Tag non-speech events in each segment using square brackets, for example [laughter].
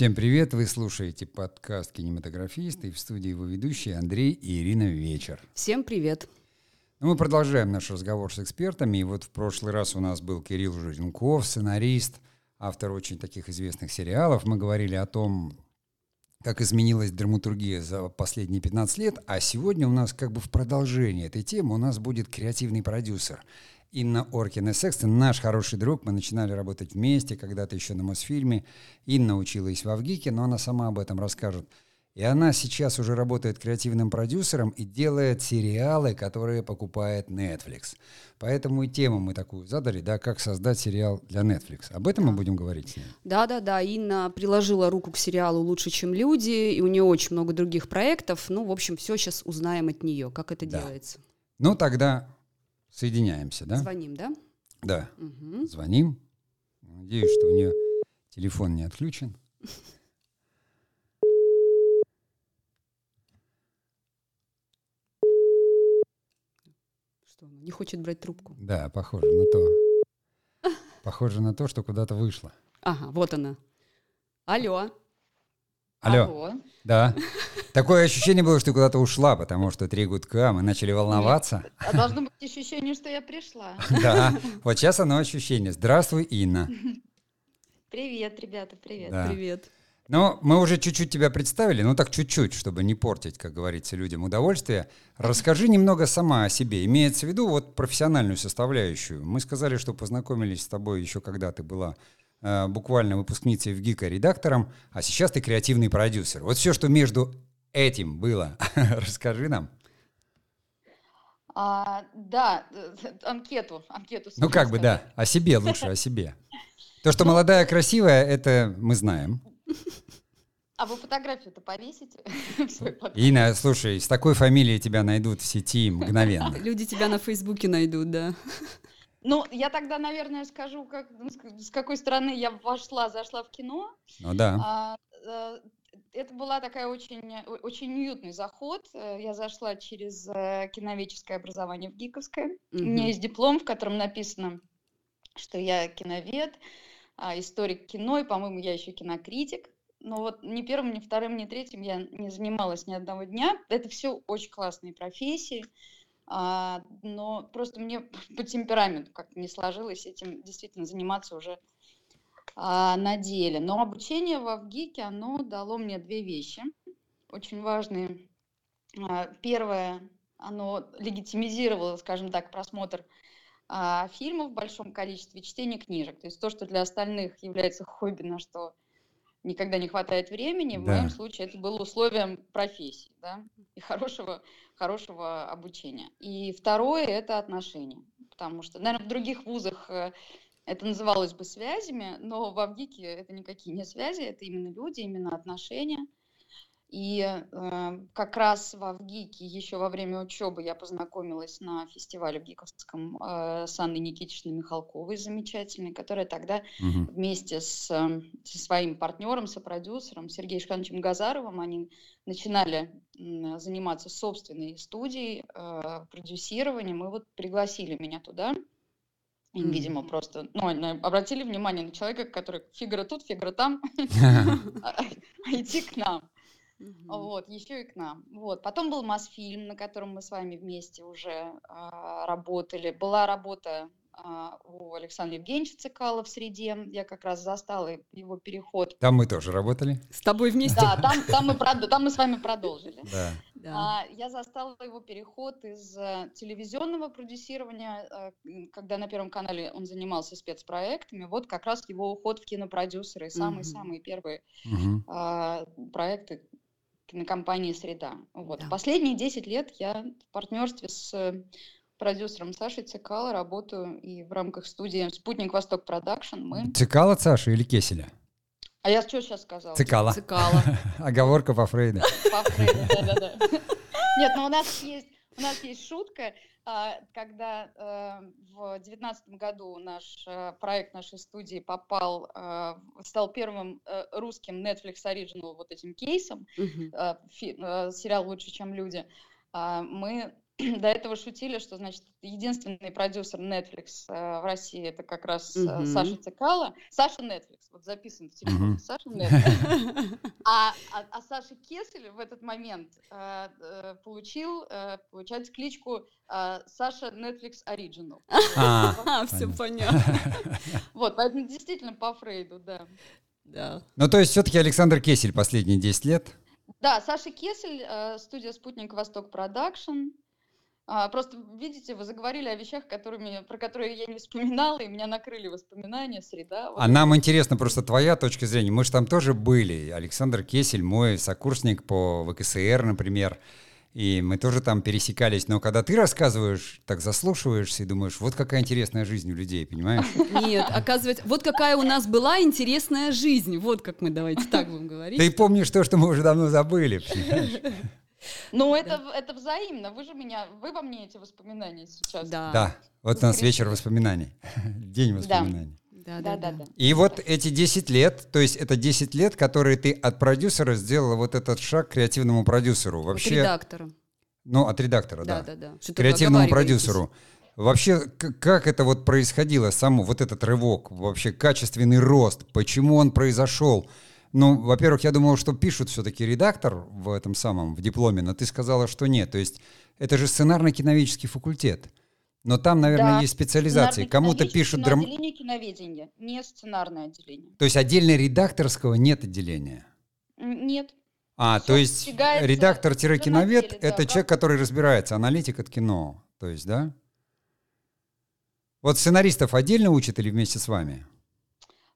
Всем привет! Вы слушаете подкаст «Кинематографист» и в студии его ведущие Андрей и Ирина Вечер. Всем привет! Ну, мы продолжаем наш разговор с экспертами. И вот в прошлый раз у нас был Кирилл Журенков, сценарист, автор очень таких известных сериалов. Мы говорили о том, как изменилась драматургия за последние 15 лет, а сегодня у нас как бы в продолжении этой темы у нас будет креативный продюсер. Инна Оркина Секстон, наш хороший друг, мы начинали работать вместе когда-то еще на Мосфильме. Инна училась в Авгике, но она сама об этом расскажет. И она сейчас уже работает креативным продюсером и делает сериалы, которые покупает Netflix. Поэтому и тему мы такую задали, да, как создать сериал для Netflix. Об этом мы будем говорить с ней. Да, да, да. Инна приложила руку к сериалу «Лучше, чем люди», и у нее очень много других проектов. Ну, в общем, все сейчас узнаем от нее, как это да. делается. Ну, тогда соединяемся, да? Звоним, да? Да. Угу. Звоним. Надеюсь, что у нее телефон не отключен. Что не хочет брать трубку? Да, похоже на то. Похоже на то, что куда-то вышла. Ага, вот она. Алло. Алло. Алло. Да. Такое ощущение было, что ты куда-то ушла, потому что три гудка, мы начали волноваться. Нет, а должно быть ощущение, что я пришла. [laughs] Да, вот сейчас оно ощущение. Здравствуй, Инна. Привет, ребята, привет. Да. Привет. Ну, мы уже чуть-чуть тебя представили, ну так чуть-чуть, чтобы не портить, как говорится, людям удовольствие. Расскажи немного сама о себе. Имеется в виду вот профессиональную составляющую. Мы сказали, что познакомились с тобой еще когда ты была буквально выпускницей в ГИКа редактором, а сейчас ты креативный продюсер. Вот все, что между этим было, [laughs] расскажи нам. А, да, э, анкету, анкету. Ну как бы да, о себе лучше, о себе. [laughs] То, что ну, молодая, красивая, это мы знаем. А вы фотографию-то повесите [laughs] Инна, слушай, с такой фамилией тебя найдут в сети мгновенно. Люди тебя на Фейсбуке найдут, да. Ну, я тогда, наверное, скажу, как, ну, с какой стороны я вошла, зашла в кино. Ну да. А, э, это была такая очень, очень уютный заход. Э, я зашла через э, киноведческое образование в Гиковское. Mm-hmm. У меня есть диплом, в котором написано, что я киновед, а, историк кино, и, по-моему, я еще кинокритик. Но вот ни первым, ни вторым, ни третьим я не занималась ни одного дня. Это все очень классные профессии. А, но просто мне [laughs] по темпераменту как-то не сложилось этим действительно заниматься уже а, на деле. Но обучение в Авгике, оно дало мне две вещи очень важные. А, первое, оно легитимизировало, скажем так, просмотр фильмов в большом количестве, чтение книжек. То есть то, что для остальных является хобби, на что никогда не хватает времени, да. в моем случае это было условием профессии да, и хорошего, хорошего обучения. И второе – это отношения. Потому что, наверное, в других вузах э, это называлось бы связями, но в Авгике это никакие не связи, это именно люди, именно отношения – и э, как раз в Авгике еще во время учебы я познакомилась на фестивале в Гиковском э, с Анной Никитичной Михалковой, замечательной, которая тогда угу. вместе с, э, со своим партнером, сопродюсером Сергеем Шкановичем Газаровым, они начинали э, заниматься собственной студией, э, продюсированием, и вот пригласили меня туда. И, видимо, просто ну, обратили внимание на человека, который фигура тут, фигура там, [laughs] [laughs] а, а идти к нам. Угу. Вот, еще и к нам. Вот. Потом был Мосфильм, на котором мы с вами вместе уже а, работали. Была работа а, у Александра Евгеньевича Цикала в среде. Я как раз застала его переход. Там мы тоже работали. С тобой вместе? Да, там, там, мы, там мы с вами продолжили. Да. Да. А, я застала его переход из uh, телевизионного продюсирования, uh, когда на Первом канале он занимался спецпроектами, вот как раз его уход в кинопродюсеры, самые-самые первые угу. проекты, кинокомпании «Среда». Вот. Да. Последние 10 лет я в партнерстве с продюсером Сашей Цекало работаю и в рамках студии «Спутник Восток Production» мы... Цекало Саша или Кесселя? А я что сейчас сказала? Цекало. Цекало. [laughs] Оговорка по Фрейду. По Фрейду, да-да-да. Нет, но у нас есть у нас есть шутка, а, когда э, в 2019 году наш э, проект нашей студии попал, э, стал первым русским Netflix Original вот этим кейсом, угу. сериал «Лучше, чем люди», а, мы [clears throat] до этого шутили, что, значит, единственный продюсер Netflix э, в России это как раз э, Саша Цикала. Саша Netflix, вот записан в телефоне. Саша Netflix. [laughs] А, а, а Саша Кесель в этот момент э, э, получил, э, получается, кличку э, Саша Netflix Original. [laughs] А, [laughs] все понятно. Вот, поэтому действительно по Фрейду, да. Да. Ну, то есть все-таки Александр Кессель последние 10 лет? Да, Саша Кессель, студия «Спутник Восток Production». А, просто, видите, вы заговорили о вещах, которыми, про которые я не вспоминала, и меня накрыли воспоминания, среда. Вот. А нам интересно просто твоя точка зрения. Мы же там тоже были. Александр Кессель, мой сокурсник по ВКСР, например. И мы тоже там пересекались. Но когда ты рассказываешь, так заслушиваешься и думаешь, вот какая интересная жизнь у людей, понимаешь? [laughs] Нет, оказывается, вот какая у нас была интересная жизнь. Вот как мы давайте так будем говорить. Ты помнишь то, что мы уже давно забыли, понимаешь? Ну, это, это взаимно. Вы же меня, вы во мне эти воспоминания сейчас. Да. Да. Вот у нас вечер воспоминаний. [laughs] День воспоминаний. Да, да, да, да. И вот эти 10 лет, то есть это 10 лет, которые ты от продюсера сделала вот этот шаг к креативному продюсеру. Вообще, от редактора. Ну, от редактора, да. Да, да, да. Креативному продюсеру. Вообще, как это вот происходило, само вот этот рывок, вообще качественный рост, почему он произошел? Ну, во-первых, я думал, что пишут все-таки редактор в этом самом, в дипломе, но ты сказала, что нет. То есть это же сценарно-киноведческий факультет. Но там, наверное, да. есть специализации. Кому-то пишут драм... отделение киноведения, не сценарное отделение. То есть отдельно редакторского нет отделения? Нет. А, Все то есть редактор-киновед — это да, человек, который разбирается, аналитик от кино. То есть, да? Вот сценаристов отдельно учат или вместе с вами?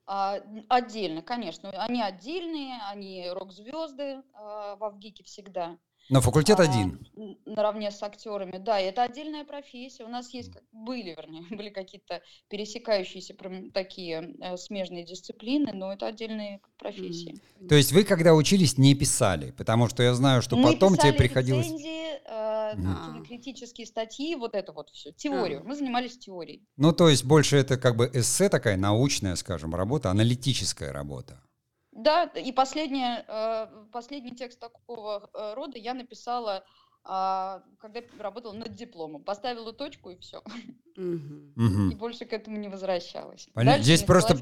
А, отдельно, конечно. Они отдельные, они рок-звезды а, в Авгике всегда. Но факультет а, один. Наравне с актерами, да, это отдельная профессия. У нас есть, были, вернее, [laughs] были какие-то пересекающиеся такие э, смежные дисциплины, но это отдельные профессии. Mm. То есть вы, когда учились, не писали, потому что я знаю, что Мы потом тебе приходилось... Рецензии, э, mm. критические статьи, вот это вот все, теорию. Мы занимались теорией. Ну, то есть больше это как бы эссе такая научная, скажем, работа, аналитическая работа. Да, и последнее, э, последний текст такого э, рода я написала, а, когда работала над дипломом. Поставила точку и все. И больше к этому не возвращалась. Здесь просто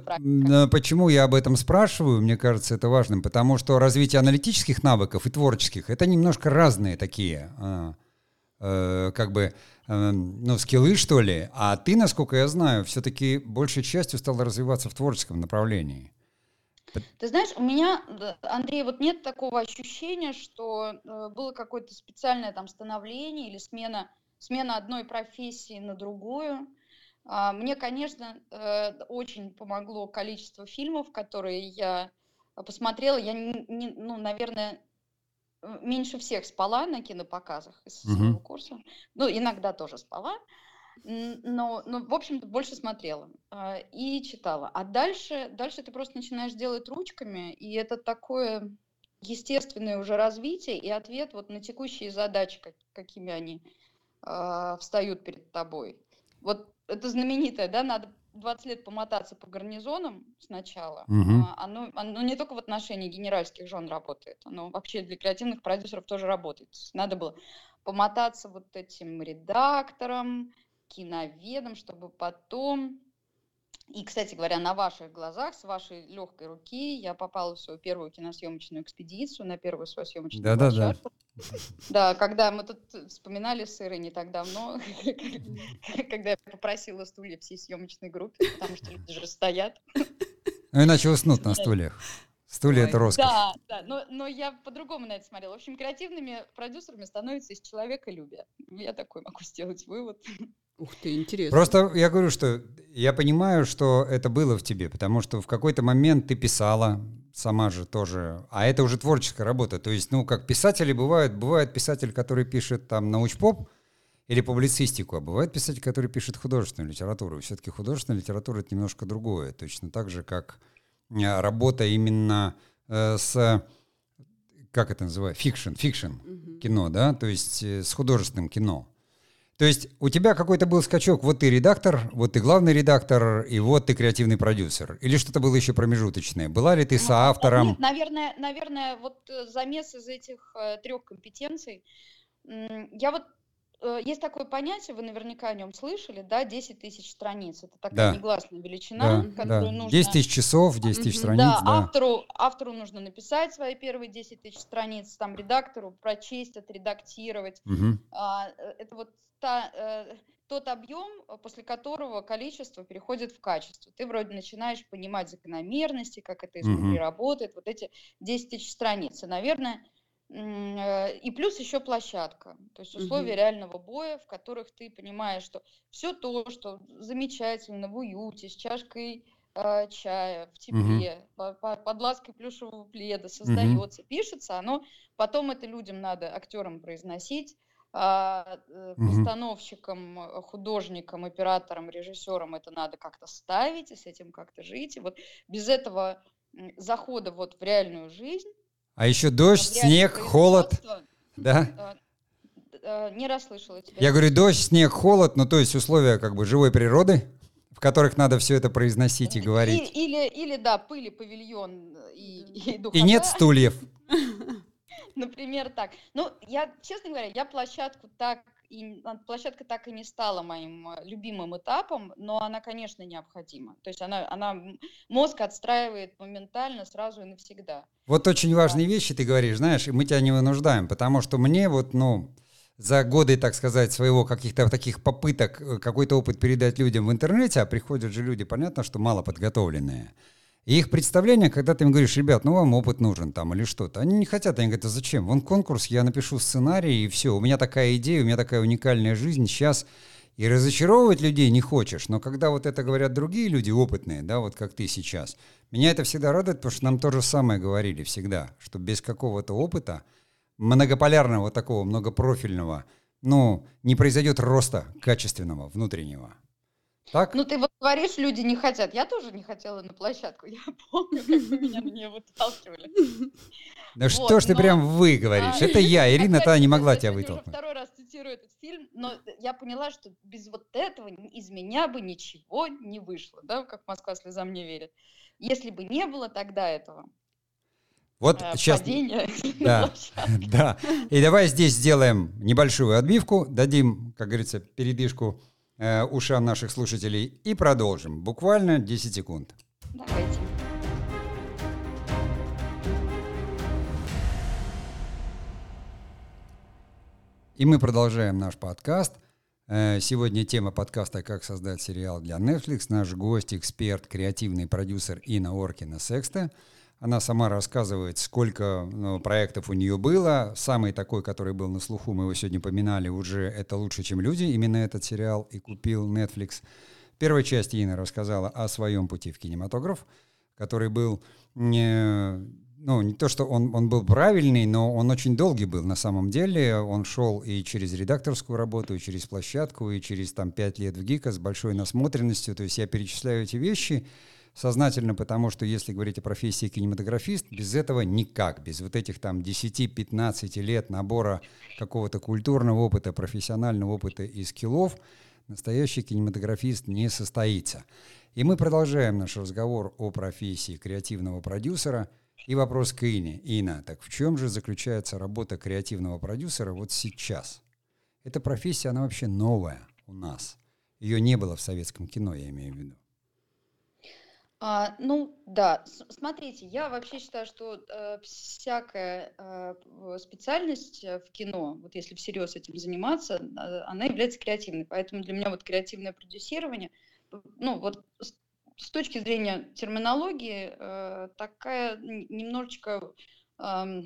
почему я об этом спрашиваю, мне кажется, это важным, потому что развитие аналитических навыков и творческих это немножко разные такие, а, э, как бы, ну, скиллы, что ли. А ты, насколько я знаю, все-таки большей частью стала развиваться в творческом направлении. Ты знаешь, у меня, Андрей, вот нет такого ощущения, что э, было какое-то специальное там становление или смена, смена одной профессии на другую. А, мне, конечно, э, очень помогло количество фильмов, которые я посмотрела. Я, не, не, ну, наверное, меньше всех спала на кинопоказах из угу. своего курса. Ну, иногда тоже спала. Но, но в общем-то, больше смотрела э, и читала. А дальше, дальше ты просто начинаешь делать ручками, и это такое естественное уже развитие и ответ вот на текущие задачи, как, какими они э, встают перед тобой. Вот это знаменитое, да, надо 20 лет помотаться по гарнизонам сначала. Угу. Оно, оно не только в отношении генеральских жен работает, оно вообще для креативных продюсеров тоже работает. Надо было помотаться вот этим редактором, киноведом, чтобы потом... И, кстати говоря, на ваших глазах, с вашей легкой руки, я попала в свою первую киносъемочную экспедицию, на первую свою съемочную да, площадку. Да, [laughs] да. Да, когда мы тут вспоминали сыры не так давно, [laughs] когда я попросила стулья всей съемочной группе, потому что люди же стоят. Ну, иначе уснут на стульях. Стулья — это роскошь. Да, да, но, но я по-другому на это смотрела. В общем, креативными продюсерами становится из человека любя. Я такой могу сделать вывод. Ух ты, интересно. Просто я говорю, что я понимаю, что это было в тебе, потому что в какой-то момент ты писала, сама же тоже, а это уже творческая работа. То есть, ну, как писатели бывают, бывает писатель, который пишет там научпоп или публицистику, а бывает писатель, который пишет художественную литературу. все-таки художественная литература — это немножко другое, точно так же, как э, работа именно э, с как это называется, fiction, fiction кино, да, то есть э, с художественным кино. То есть у тебя какой-то был скачок, вот ты редактор, вот ты главный редактор, и вот ты креативный продюсер. Или что-то было еще промежуточное? Была ли ты ну, соавтором? Нет, наверное, наверное, вот э, замес из этих э, трех компетенций. Я вот э, есть такое понятие, вы наверняка о нем слышали, да, 10 тысяч страниц. Это такая Да. негласная величина, Да, которую да. нужно... 10 тысяч часов, 10 тысяч страниц, Да, да. автору, автору нужно написать свои первые 10 тысяч страниц, там редактору прочесть, отредактировать. Мгм. А, это вот та, э, тот объем, э, после которого количество переходит в качество. Ты вроде начинаешь понимать закономерности, как это изнутри Мгм. работает, вот эти 10 тысяч страниц. И, наверное, э, и плюс еще площадка, то есть условия Мгм. реального боя, в которых ты понимаешь, что все то, что замечательно в уюте, с чашкой э, чая, в тепле, по- по- под лаской плюшевого пледа создается, пишется, оно потом это людям надо, актерам произносить. Постановщикам, э, художникам, операторам, режиссерам это надо как-то ставить и с этим как-то жить. И вот без этого захода вот в реальную жизнь, А еще дождь, снег, холод, да? [laughs] э, э, не расслышала тебя. Я говорю, дождь, снег, холод, ну то есть условия как бы живой природы, в которых надо все это произносить и И- говорить. Или, или, да, пыль и павильон и, и И нет стульев. [laughs] [laughs] Например, так. Ну, я, честно говоря, я площадку так и а, площадка так и не стала моим э, любимым этапом, но она, конечно, необходима. То есть она, она мозг отстраивает моментально, сразу и навсегда. Вот очень важные вещи ты говоришь, знаешь, и мы тебя не вынуждаем, потому что мне вот, ну, за годы, так сказать, своего каких-то таких попыток э, какой-то опыт передать людям в интернете, а приходят же люди, понятно, что мало подготовленные. И их представление, когда ты им говоришь, ребят, ну вам опыт нужен там или что-то, они не хотят, они говорят, а зачем? Вон конкурс, я напишу сценарий и все, у меня такая идея, у меня такая уникальная жизнь сейчас. И разочаровывать людей не хочешь, но когда вот это говорят другие люди опытные, да, вот как ты сейчас, меня это всегда радует, потому что нам то же самое говорили всегда, что без какого-то опыта, многополярного такого, многопрофильного, ну, не произойдет роста качественного, внутреннего. Так? Ну, ты вот говоришь, люди не хотят. Я тоже не хотела на площадку. [laughs] Я помню, как вы меня на нее выталкивали. вот, что ж ты прям вы говоришь? А, Это я, Ирина, та не могла тебя вытолкнуть. второй раз цитирую этот фильм, но я поняла, что без вот этого из меня бы ничего не вышло, да, как Москва слезам не верит. Если бы не было тогда этого Вот э, сейчас... падения [laughs] на Да. [laughs] Да. И давай здесь сделаем небольшую отбивку, дадим, как говорится, передышку э, ушам наших слушателей и продолжим. Буквально 10 секунд. Давайте. И мы продолжаем наш подкаст. Э, Сегодня тема подкаста «Как создать сериал для Netflix». Наш гость, эксперт, креативный продюсер Инна Оркина Секста. Она сама рассказывает, сколько ну, проектов у нее было. Самый такой, который был на слуху, мы его сегодня поминали уже, это «Лучше, чем люди». Именно этот сериал и купил Netflix. В первой части рассказала о своем пути в кинематограф, который был не, ну, не то, что он, он был правильный, но он очень долгий был на самом деле. Он шел и через редакторскую работу, и через площадку, и через там пять лет в ГИКа с большой насмотренностью. То есть я перечисляю эти вещи сознательно, потому что если говорить о профессии кинематографист, без этого никак, без вот этих там 10-15 лет набора какого-то культурного опыта, профессионального опыта и скиллов, настоящий кинематографист не состоится. И мы продолжаем наш разговор о профессии креативного продюсера. И вопрос к Ине. Ина, так в чем же заключается работа креативного продюсера вот сейчас? Эта профессия, она вообще новая у нас. Ее не было в советском кино, я имею в виду. А, ну да, с- смотрите, я вообще считаю, что э, всякая э, специальность э, в кино, вот если всерьез этим заниматься, э, она является креативной. Поэтому для меня вот креативное продюсирование, э, ну вот с, с точки зрения терминологии, э, такая немножечко э,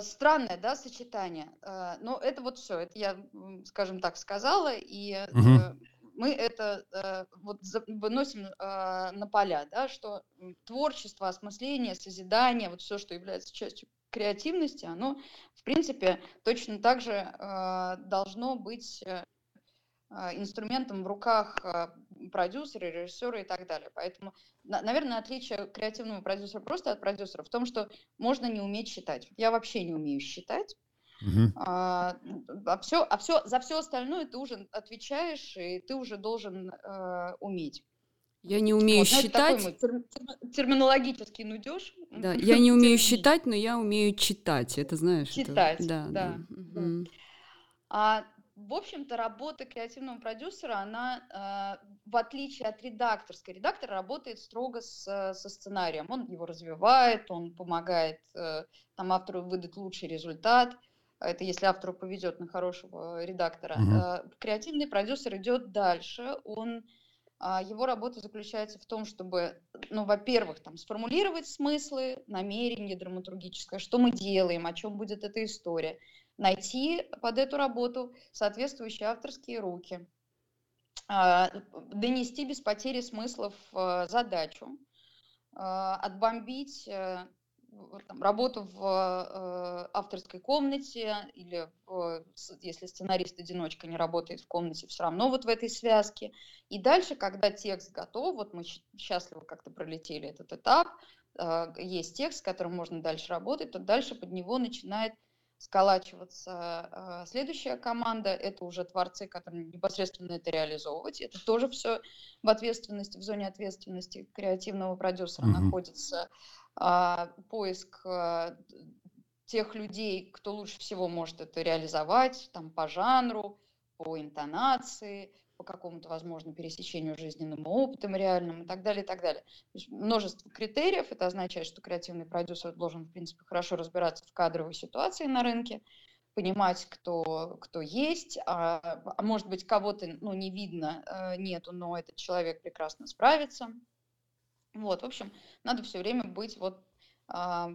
странное, да, сочетание. Э, но это вот все, это я, скажем так, сказала, и Мгм. Мы это э, вот выносим э, на поля, да, что творчество, осмысление, созидание, вот все, что является частью креативности, оно, в принципе, точно так же э, должно быть инструментом в руках продюсера, режиссера и так далее. Поэтому, на- наверное, отличие креативного продюсера просто от продюсера в том, что можно не уметь считать. Я вообще не умею считать, Мгм. а, а все, а все, за все остальное ты уже отвечаешь, и ты уже должен э, уметь. Я не умею Вот, ну, такой считать. мой терм- терм- терминологический нудеж. Да, я не [laughs] умею считать, но я умею читать. Это знаешь? это- Читать, да, да, Мгм. А в общем-то, работа креативного продюсера, она, э, в отличие от редакторской, редактор работает строго с, со сценарием. Он его развивает, он помогает э, там, автору выдать лучший результат. Это если автору повезет на хорошего редактора. Mm-hmm. Креативный продюсер идет дальше. Он, а, его работа заключается в том, чтобы, ну, во-первых, там, сформулировать смыслы, намерения драматургическое, что мы делаем, о чем будет эта история – найти под эту работу соответствующие авторские руки, а, донести без потери смыслов а, задачу, а, отбомбить э, там, работу в э, авторской комнате или в, если сценарист-одиночка не работает в комнате, все равно вот в этой связке. И дальше, когда текст готов, вот мы счастливо как-то пролетели этот этап, есть текст, с которым можно дальше работать, то дальше под него начинает сколачиваться а, следующая команда, это уже творцы, которые непосредственно это реализовывать. Это тоже все в ответственности, в зоне ответственности креативного продюсера mm-hmm. находится. А, поиск а, тех людей, кто лучше всего может это реализовать, там по жанру, по интонации, по какому-то, возможно, пересечению жизненным опытом реальным и так далее, и так далее. То есть множество критериев. Это означает, что креативный продюсер должен, в принципе, хорошо разбираться в кадровой ситуации на рынке, понимать, кто, кто есть, а, а может быть, кого-то ну, не видно, э, нету, но этот человек прекрасно справится. Вот, в общем, надо все время быть вот а,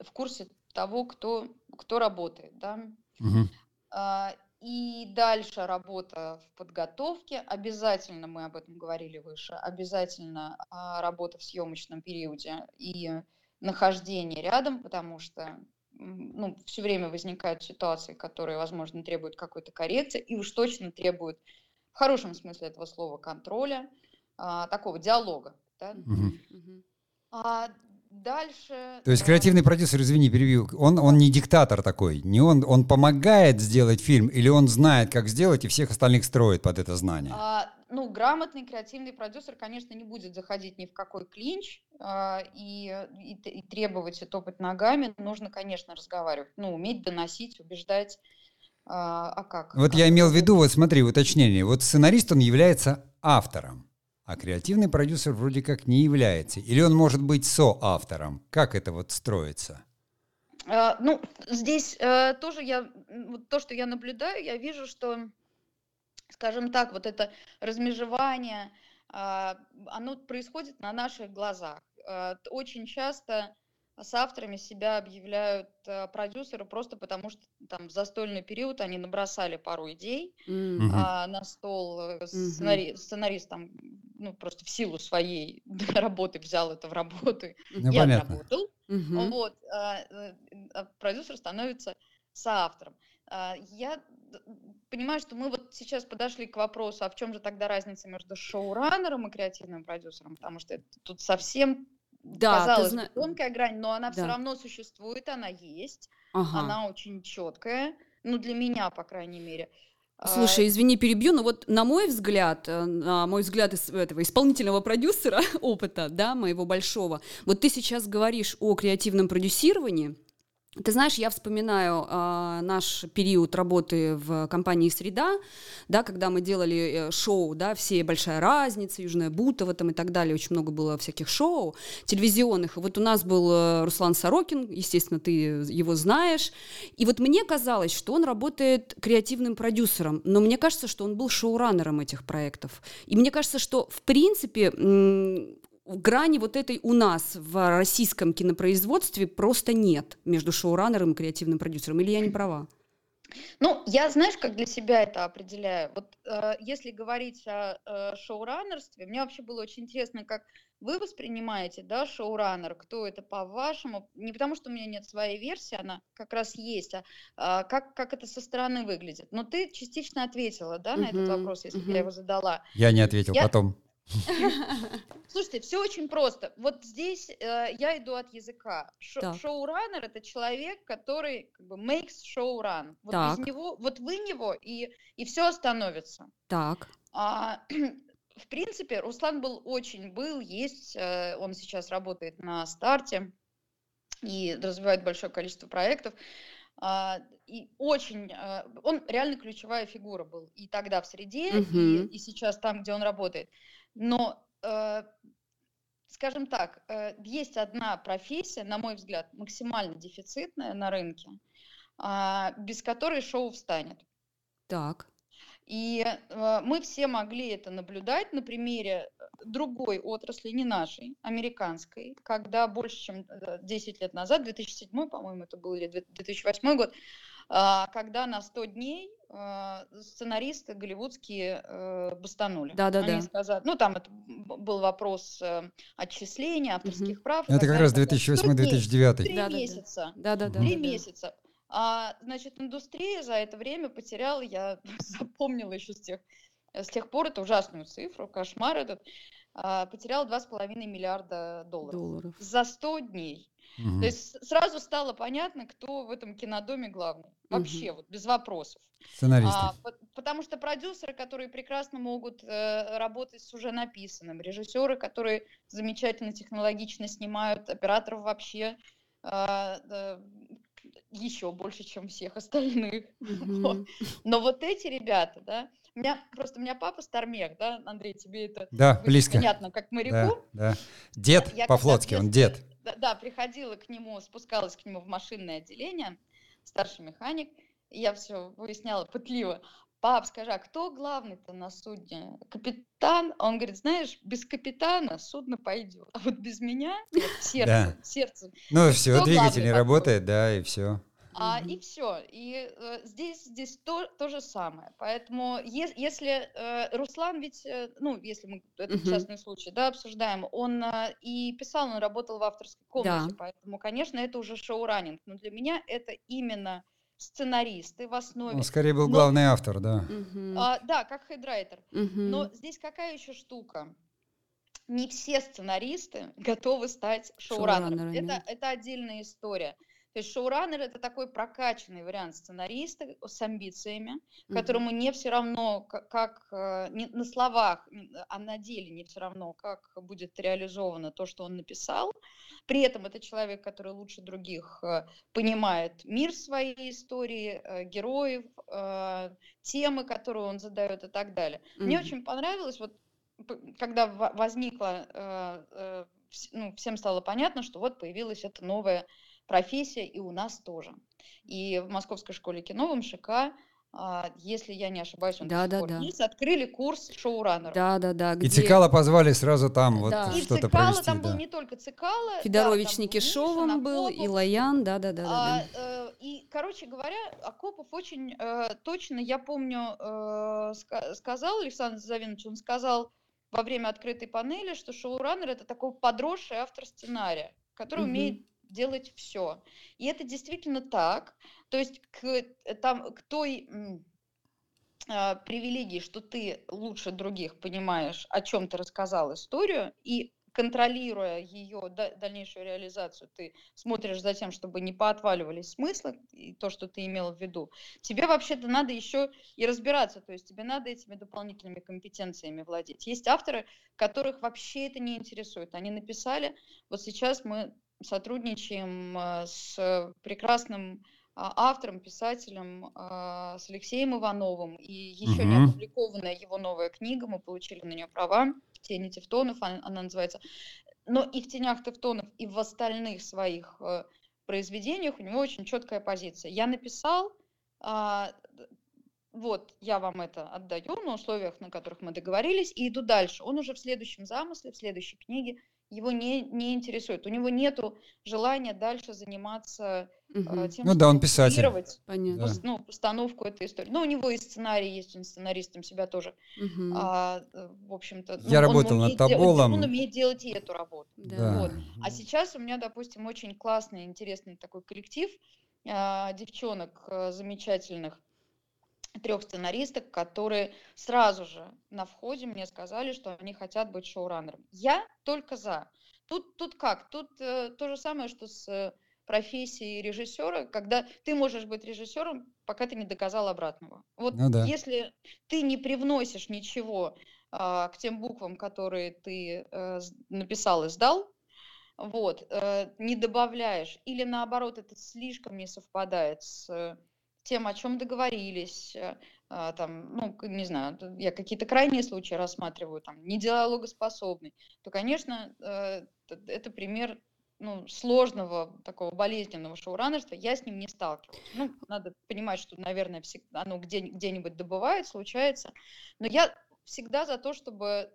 в курсе того, кто, кто работает, да. Угу. А, и дальше работа в подготовке, обязательно, мы об этом говорили выше, обязательно а, работа в съемочном периоде и нахождение рядом, потому что ну, все время возникают ситуации, которые, возможно, требуют какой-то коррекции, и уж точно требуют, в хорошем смысле этого слова, контроля, а, такого диалога. Да? Угу. А, Дальше... То есть креативный продюсер, извини, перебью, он, он не диктатор такой, не он, он помогает сделать фильм или он знает, как сделать и всех остальных строит под это знание? А, ну, грамотный креативный продюсер, конечно, не будет заходить ни в какой клинч а, и, и, и требовать и топать ногами. Нужно, конечно, разговаривать, ну, уметь доносить, убеждать. А, а как? Вот как я имел в виду, вот смотри, уточнение. Вот сценарист, он является автором. А креативный продюсер вроде как не является. Или он может быть соавтором. Как это вот строится? Uh, ну, здесь uh, тоже я, вот то, что я наблюдаю, я вижу, что, скажем так, вот это размежевание, uh, оно происходит на наших глазах. Очень часто с авторами себя объявляют э, продюсеры просто потому, что там в застольный период они набросали пару идей mm-hmm. а, на стол. Э, сценари- mm-hmm. Сценарист там ну, просто в силу своей [laughs] работы взял это в работу ну, и понятно. отработал. Mm-hmm. Вот, а, а продюсер становится соавтором. А, я понимаю, что мы вот сейчас подошли к вопросу, а в чем же тогда разница между шоураннером и креативным продюсером, потому что это тут совсем да, казалось зна... тонкая грань, но она да. все равно существует, она есть, ага. она очень четкая, ну для меня, по крайней мере. Слушай, извини, перебью, но вот на мой взгляд, э, на мой взгляд из этого исполнительного продюсера [laughs] опыта, да, моего большого, вот ты сейчас говоришь о креативном продюсировании, ты знаешь, я вспоминаю э, наш период работы в компании «Среда», да, когда мы делали э, шоу, да, все «Большая разница», «Южная Бутова» там и так далее, очень много было всяких шоу телевизионных. И вот у нас был э, Руслан Сорокин, естественно, ты его знаешь. И вот мне казалось, что он работает креативным продюсером, но мне кажется, что он был шоураннером этих проектов. И мне кажется, что, в принципе, грани вот этой у нас в российском кинопроизводстве просто нет между шоураннером и креативным продюсером. Или я не права? Ну, я, знаешь, как для себя это определяю. Вот э, если говорить о э, шоураннерстве, мне вообще было очень интересно, как вы воспринимаете, да, шоураннер, кто это по-вашему, не потому что у меня нет своей версии, она как раз есть, а, а как, как это со стороны выглядит. Но ты частично ответила, да, на uh-huh, этот вопрос, если uh-huh. я его задала. Я не ответил, я... потом. [laughs] Слушайте, все очень просто. Вот здесь э, я иду от языка. Ш- шоураннер это человек, который как бы makes run. Вот так. без него, вот вы него и и все остановится. Так. А, [clears throat] в принципе, Руслан был очень был, есть, э, он сейчас работает на старте и развивает большое количество проектов. А, и очень, а, он реально ключевая фигура был и тогда в среде, и, Мгм. и сейчас там, где он работает. Но, э, скажем так, э, есть одна профессия, на мой взгляд, максимально дефицитная на рынке, а, без которой шоу встанет. Так. И э, мы все могли это наблюдать на примере э, другой отрасли, не нашей, американской, когда больше чем э, 10 лет назад, 2007, по-моему, это был или 2008 год, а, когда на 100 дней сценаристы голливудские э, бастанули. Да-да-да. Они сказали, ну там это был вопрос э, отчисления авторских прав. и Это как раз и так далее. 100 дней, 2008-2009. Три Да-да-да. месяца. Да-да-да. Три да-да. месяца. А, значит, индустрия за это время потеряла, я [laughs] запомнила еще с тех, с тех пор эту ужасную цифру, кошмар этот, а, потеряла 2,5 миллиарда долларов. Долларов. За 100 дней. Мгм. То есть сразу стало понятно, кто в этом кинодоме главный. Вообще, вот без вопросов. Сценаристы. А, по- потому что продюсеры, которые прекрасно могут э, работать с уже написанным, режиссеры, которые замечательно технологично снимают, операторов вообще а, да, еще больше, чем всех остальных. [laughs] Вот. Мгм. Но вот эти ребята, да, меня просто у меня папа Стармех, да, Андрей, тебе это Да, близко. понятно, как Да, моряку. да. Дед Я по-флотски, он дед. Да, да, приходила к нему, спускалась к нему в машинное отделение, старший механик, и я все выясняла пытливо. Пап, скажи, а кто главный-то на судне? Капитан? Он говорит, знаешь, без капитана судно пойдет, а вот без меня, вот сердце, сердце. Ну все, двигатель не работает, да, и все. А, и все. И э, здесь, здесь то, то же самое. Поэтому е- если э, Руслан ведь, э, ну, если мы этот Мгм. частный случай, да, обсуждаем, он э, и писал, он работал в авторской комнате, Да. поэтому, конечно, это уже шоураннинг. Но для меня это именно сценаристы в основе. Он скорее был Но- главный автор, да. Мгм. А, да, как хедрайтер. Мгм. Но здесь какая еще штука? Не все сценаристы готовы стать шоураннером. Шоураннерами. Это, это отдельная история. То есть шоураннер это такой прокачанный вариант сценариста с амбициями, которому не все равно, как, как, э, не на словах, а на деле не все равно, как будет реализовано то, что он написал. При этом это человек, который лучше других э, понимает мир своей истории, э, героев, темы, которые он задает и так далее. Мне Мгм. очень понравилось, вот когда во- возникла, ну, всем стало понятно, что вот появилась эта новая профессия и у нас тоже. И в Московской школе кино в МШК, а, если я не ошибаюсь, он до сих пор Да-да-да. есть, открыли курс шоураннера. Да, да, да. И где Цикала позвали сразу там вот Да. И в что-то Цикало провести, там был да. не только Цикало, Федорович да, был Никишовым был, и Накопов. Лоян, да, да, да, А, да. э, и, короче говоря, Акопов очень э, точно, я помню, э, ска- сказал Александр Завинович, он сказал во время открытой панели, что шоураннер это такой подросший автор сценария, который Мгм. умеет делать все. И это действительно так. То есть к, э, там, к той а, привилегии, что ты лучше других понимаешь, о чем ты рассказал историю, и контролируя ее дальнейшую реализацию, ты смотришь за тем, чтобы не поотваливались смыслы и то, что ты имел в виду, тебе вообще-то надо еще и разбираться, то есть тебе надо этими дополнительными компетенциями владеть. Есть авторы, которых вообще это не интересует. Они написали, вот сейчас мы сотрудничаем э, с прекрасным а, автором, писателем, а, с Алексеем Ивановым, и еще не Мгм. опубликованная его новая книга, мы получили на нее права, «Тени Тевтонов» она, она называется. Но и в «Тенях Тевтонов», и в остальных своих э, произведениях у него очень четкая позиция. Я написал, а, вот, я вам это отдаю на условиях, на которых мы договорились, и иду дальше. Он уже в следующем замысле, в следующей книге его не, не интересует. У него нету желания дальше заниматься э, Мгм. тем, Ну да, он писатель. Понятно. Да. ну, постановку этой истории. Но у него и сценарий есть, он сценаристом себя тоже, Мгм. а, э, в общем-то. ну, Я он работал над Тоболом. Он умеет делать и эту работу. Да. Вот. А сейчас у меня, допустим, очень классный, интересный такой коллектив а, девчонок а, замечательных, трех сценаристок, которые сразу же на входе мне сказали, что они хотят быть шоураннером. Я только за. Тут, тут как? Тут э, то же самое, что с э, профессией режиссера, когда ты можешь быть режиссером, пока ты не доказал обратного. Вот Ну да. если ты не привносишь ничего а, к тем буквам, которые ты э, написал и сдал, вот, э, не добавляешь, или наоборот, это слишком не совпадает с тем, о чем договорились, э, а, там, ну, не знаю, я какие-то крайние случаи рассматриваю, там, не диалогоспособный, то, конечно, э, это пример ну, сложного, такого болезненного шоураннерства, я с ним не сталкивалась. Ну, надо понимать, что, наверное, всегда, оно где, где-нибудь добывает, случается. Но я всегда за то, чтобы,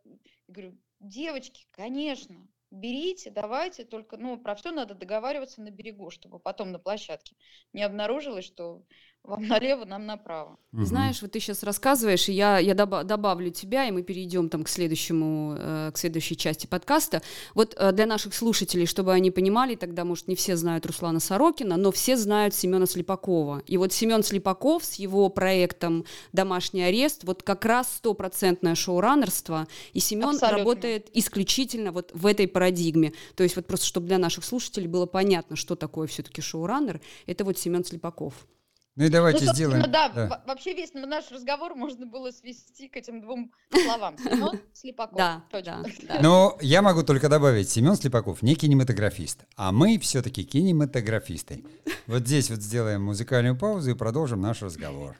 говорю, девочки, конечно, берите, давайте, только, ну, про все надо договариваться на берегу, чтобы потом на площадке не обнаружилось, что вам налево, нам направо. Угу. Знаешь, вот ты сейчас рассказываешь, и я, я доба- добавлю тебя, и мы перейдем там к следующему, э, к следующей части подкаста. Вот э, для наших слушателей, чтобы они понимали, тогда, может, не все знают Руслана Сорокина, но все знают Семена Слепакова. И вот Семен Слепаков с его проектом «Домашний арест», вот как раз стопроцентное шоураннерство, и Семен Абсолютно. работает исключительно вот в этой парадигме. То есть вот просто, чтобы для наших слушателей было понятно, что такое все-таки шоураннер, это вот Семен Слепаков. Ну и давайте ну, сделаем. Да, да, вообще весь наш разговор можно было свести к этим двум словам. Семен Слепаков. Да, да, да. Но я могу только добавить, Семен Слепаков не кинематографист, а мы все-таки кинематографисты. Вот здесь вот сделаем музыкальную паузу и продолжим наш разговор.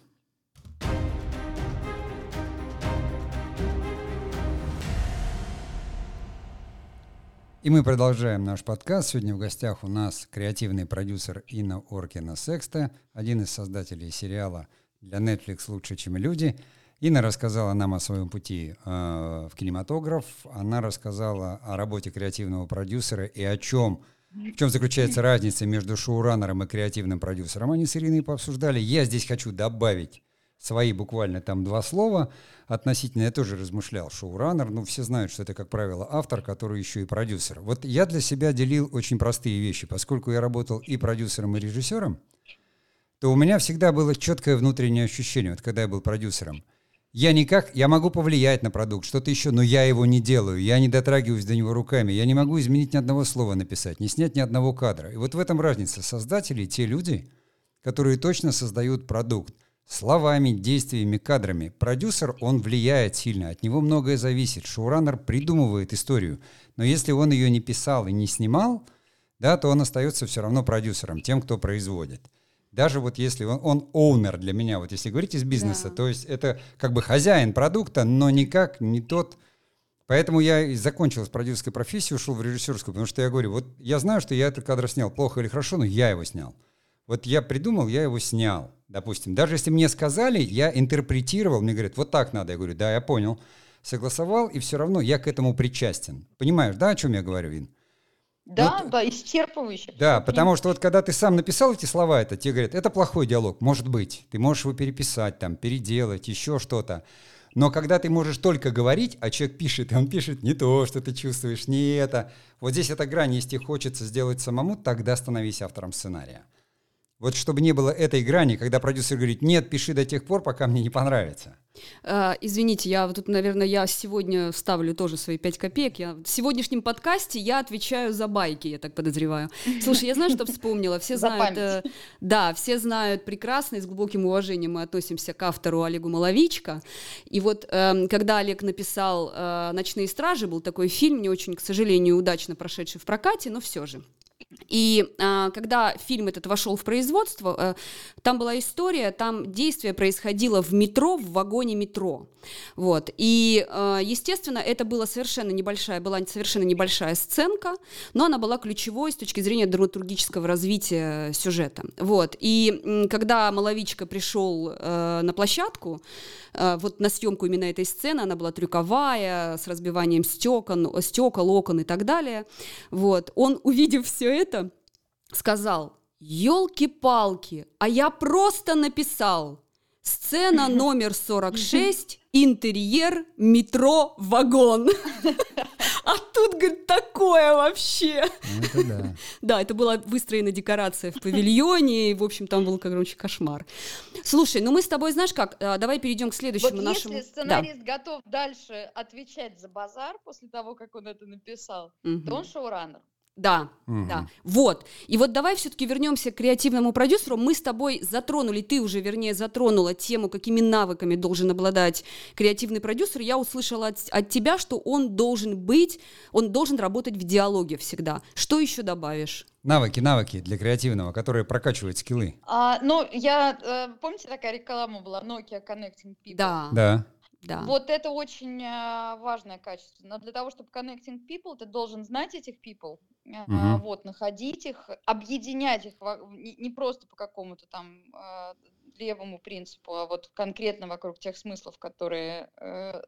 И мы продолжаем наш подкаст. Сегодня в гостях у нас креативный продюсер Инна Оркина Секста, один из создателей сериала для Netflix «Лучше, чем люди». Инна рассказала нам о своем пути э, в кинематограф. Она рассказала о работе креативного продюсера и о чем, в чем заключается разница между шоураннером и креативным продюсером. Они с Ириной пообсуждали. Я здесь хочу добавить свои буквально там два слова относительно, я тоже размышлял, шоураннер, ну все знают, что это, как правило, автор, который еще и продюсер. Вот я для себя делил очень простые вещи, поскольку я работал и продюсером, и режиссером, то у меня всегда было четкое внутреннее ощущение, вот когда я был продюсером. Я никак, я могу повлиять на продукт, что-то еще, но я его не делаю, я не дотрагиваюсь до него руками, я не могу изменить ни одного слова написать, не снять ни одного кадра. И вот в этом разница. Создатели, те люди, которые точно создают продукт – Словами, действиями, кадрами. Продюсер, он влияет сильно, от него многое зависит. Шоураннер придумывает историю, но если он ее не писал и не снимал, да, то он остается все равно продюсером, тем, кто производит. Даже вот если он, он оунер для меня, вот если говорить из бизнеса, да. то есть это как бы хозяин продукта, но никак не тот... Поэтому я и закончил с продюсерской профессией, ушел в режиссерскую, потому что я говорю, вот я знаю, что я этот кадр снял, плохо или хорошо, но я его снял. Вот я придумал, я его снял допустим. Даже если мне сказали, я интерпретировал, мне говорят, вот так надо. Я говорю, да, я понял. Согласовал, и все равно я к этому причастен. Понимаешь, да, о чем я говорю, Вин? Да, вот, да, исчерпывающе. Да, потому что вот когда ты сам написал эти слова, это тебе говорят, это плохой диалог, может быть. Ты можешь его переписать, там, переделать, еще что-то. Но когда ты можешь только говорить, а человек пишет, и он пишет не то, что ты чувствуешь, не это. Вот здесь эта грань, если хочется сделать самому, тогда становись автором сценария. Вот чтобы не было этой грани, когда продюсер говорит, нет, пиши до тех пор, пока мне не понравится. А, извините, я вот тут, наверное, я сегодня ставлю тоже свои пять копеек. Я, в сегодняшнем подкасте я отвечаю за байки, я так подозреваю. Слушай, я знаю, что вспомнила. Все знают, э, да, все знают прекрасно и с глубоким уважением мы относимся к автору Олегу Маловичко. И вот э, когда Олег написал э, «Ночные стражи», был такой фильм, не очень, к сожалению, удачно прошедший в прокате, но все же. И а, когда фильм этот вошел в производство, а, там была история, там действие происходило в метро, в вагоне метро. Вот. И, а, естественно, это была совершенно небольшая, была совершенно небольшая сценка, но она была ключевой с точки зрения драматургического развития сюжета. Вот. И когда Маловичка пришел а, на площадку, а, вот на съемку именно этой сцены, она была трюковая, с разбиванием стекол, стекол, окон и так далее. Вот. Он, увидев все это, сказал, елки-палки, а я просто написал Сцена номер 46, интерьер, метро, вагон. А тут, говорит, такое вообще. Ну, это да. Да, это была выстроена декорация в павильоне, и, в общем, там был, короче, кошмар. Слушай, ну мы с тобой, знаешь как, а, давай перейдем к следующему вот нашему... если сценарист да. готов дальше отвечать за базар после того, как он это написал, угу. то он шоураннер. Да, угу. да. Вот. И вот давай все-таки вернемся к креативному продюсеру. Мы с тобой затронули, ты уже, вернее, затронула тему, какими навыками должен обладать креативный продюсер. Я услышала от, от тебя, что он должен быть, он должен работать в диалоге всегда. Что еще добавишь? Навыки, навыки для креативного, которые прокачивают скиллы. А, ну, я, э, помните, такая реклама была, Nokia Connecting People? Да. Да. Да. Вот это очень э, важное качество. Но для того, чтобы connecting people, ты должен знать этих people, угу. вот, находить их, объединять их не, просто по какому-то там а, левому принципу, а вот конкретно вокруг тех смыслов, которые э,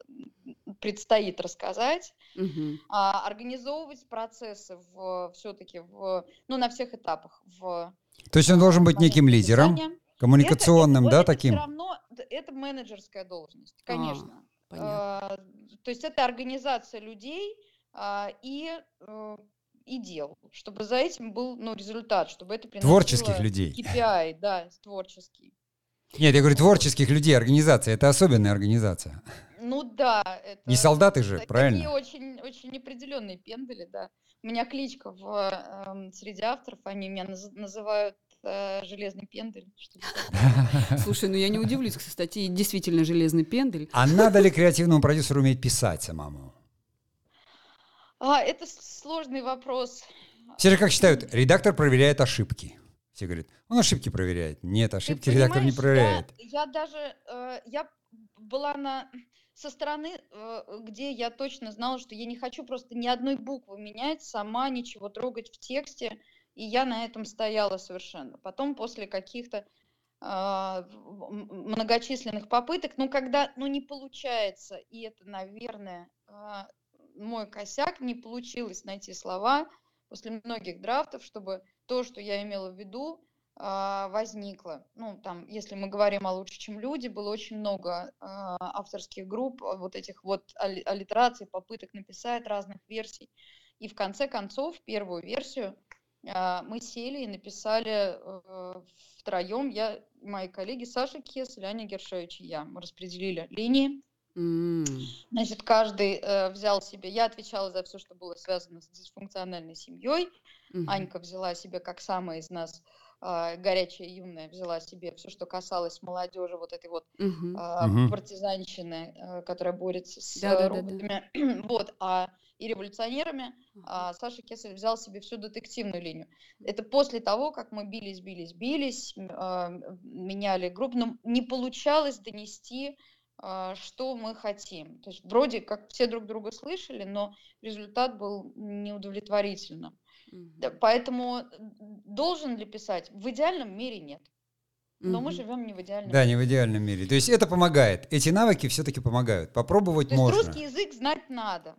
предстоит рассказать, угу. организовывать процессы в, все-таки в, ну, на всех этапах. В, То есть он должен быть неким лидером, коммуникационным, это, да, это таким? Все равно это менеджерская должность, конечно. А, то есть это организация людей и э, и дел, чтобы за этим был ну, результат, чтобы это приносило Творческих людей. KPI, да, творческий. Нет, я говорю творческих людей, организация, это особенная организация. Ну да. Это, Не солдаты же, такие правильно? Такие очень, очень неопределенные пендали, да. У меня кличка в, э, среди авторов, они меня наз, называют э, железный пендель. [laughs] Слушай, ну я не удивлюсь, кстати, действительно железный пендель. А надо ли креативному продюсеру уметь писать самому? А, это сложный вопрос. Все же как считают, редактор проверяет ошибки. Все говорят, он ошибки проверяет. Нет, ошибки редактор не проверяет. Я, я даже, э, я была на со стороны, э, где я точно знала, что я не хочу просто ни одной буквы менять, сама ничего трогать в тексте, и я на этом стояла совершенно. Потом после каких-то э, многочисленных попыток, ну когда, ну не получается, и это, наверное, э, мой косяк, не получилось найти слова после многих драфтов, чтобы то, что я имела в виду, а, возникло. Ну, там, если мы говорим о «Лучше, чем люди», было очень много а, авторских групп, а, вот этих вот аллитераций, попыток написать разных версий. И в конце концов, первую версию мы сели и написали втроем, я, мои коллеги Саша Кесель, Аня Гершевич и я. Мы распределили линии, Значит, каждый э, взял себе, я отвечала за все, что было связано с дисфункциональной семьей. Mm-hmm. Анька взяла себе, как самая из нас э, горячая юная, взяла себе все, что касалось молодежи, вот этой вот mm-hmm. э, партизанщины, э, которая борется с да, э, роботами. Да, [clears throat] да, вот, а и революционерами, а Саша Кесель взял себе всю детективную линию. Это после того, как мы бились, бились, бились, э, меняли группу, но не получалось донести а, что мы хотим. То есть вроде как все друг друга слышали, но результат был неудовлетворительным. Mm-hmm. Поэтому должен ли писать? В идеальном мире нет. Но мы живем не в идеальном да, мире. Да, не в идеальном мире. То есть это помогает. Эти навыки все-таки помогают. Попробовать То можно. Есть русский язык знать надо.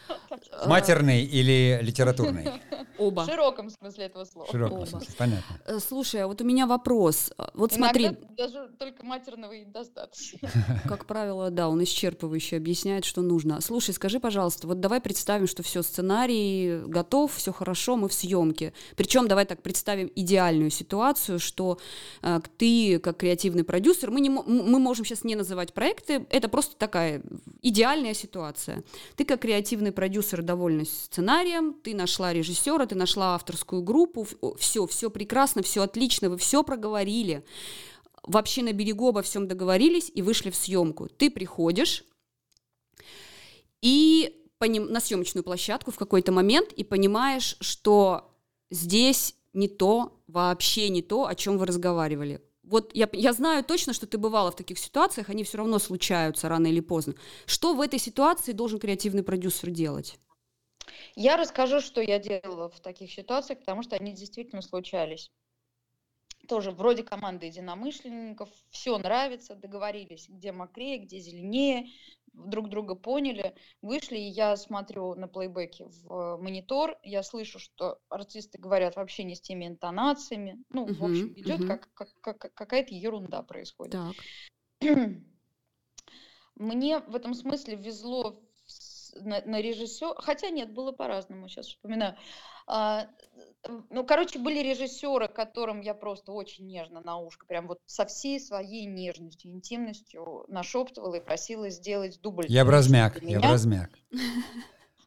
[laughs] Матерный или литературный? Оба. В широком смысле этого слова. В широком смысле, понятно. Э, слушай, а вот у меня вопрос. Вот смотри. даже только матерного и достаточно. [laughs] Как правило, да, он исчерпывающе объясняет, что нужно. Слушай, скажи, пожалуйста, вот давай представим, что все, сценарий готов, все хорошо, мы в съемке. Причем давай так представим идеальную ситуацию, что э, ты, как креативный продюсер, мы, не, мы можем сейчас не называть проекты, это просто такая идеальная ситуация. Ты, как креативный продюсер, довольна сценарием, ты нашла режиссера, ты нашла авторскую группу, все, все прекрасно, все отлично, вы все проговорили, вообще на берегу обо всем договорились и вышли в съемку. Ты приходишь и на съемочную площадку в какой-то момент и понимаешь, что здесь не то, вообще не то, о чем вы разговаривали. Вот я, я знаю точно, что ты бывала в таких ситуациях, они все равно случаются рано или поздно. Что в этой ситуации должен креативный продюсер делать? Я расскажу, что я делала в таких ситуациях, потому что они действительно случались. Тоже вроде команды единомышленников, все нравится, договорились, где мокрее, где зеленее, друг друга поняли, вышли, и я смотрю на плейбеке в монитор, я слышу, что артисты говорят вообще не с теми интонациями, ну, uh-huh, в общем, идет uh-huh. как, как, как какая-то ерунда происходит. Так. [clears throat] Мне в этом смысле везло на, на режиссер, хотя нет, было по-разному, сейчас вспоминаю. А, ну, короче, были режиссеры, которым я просто очень нежно на ушко, прям вот со всей своей нежностью, интимностью нашептывала и просила сделать дубль. Я размяк, я размяк.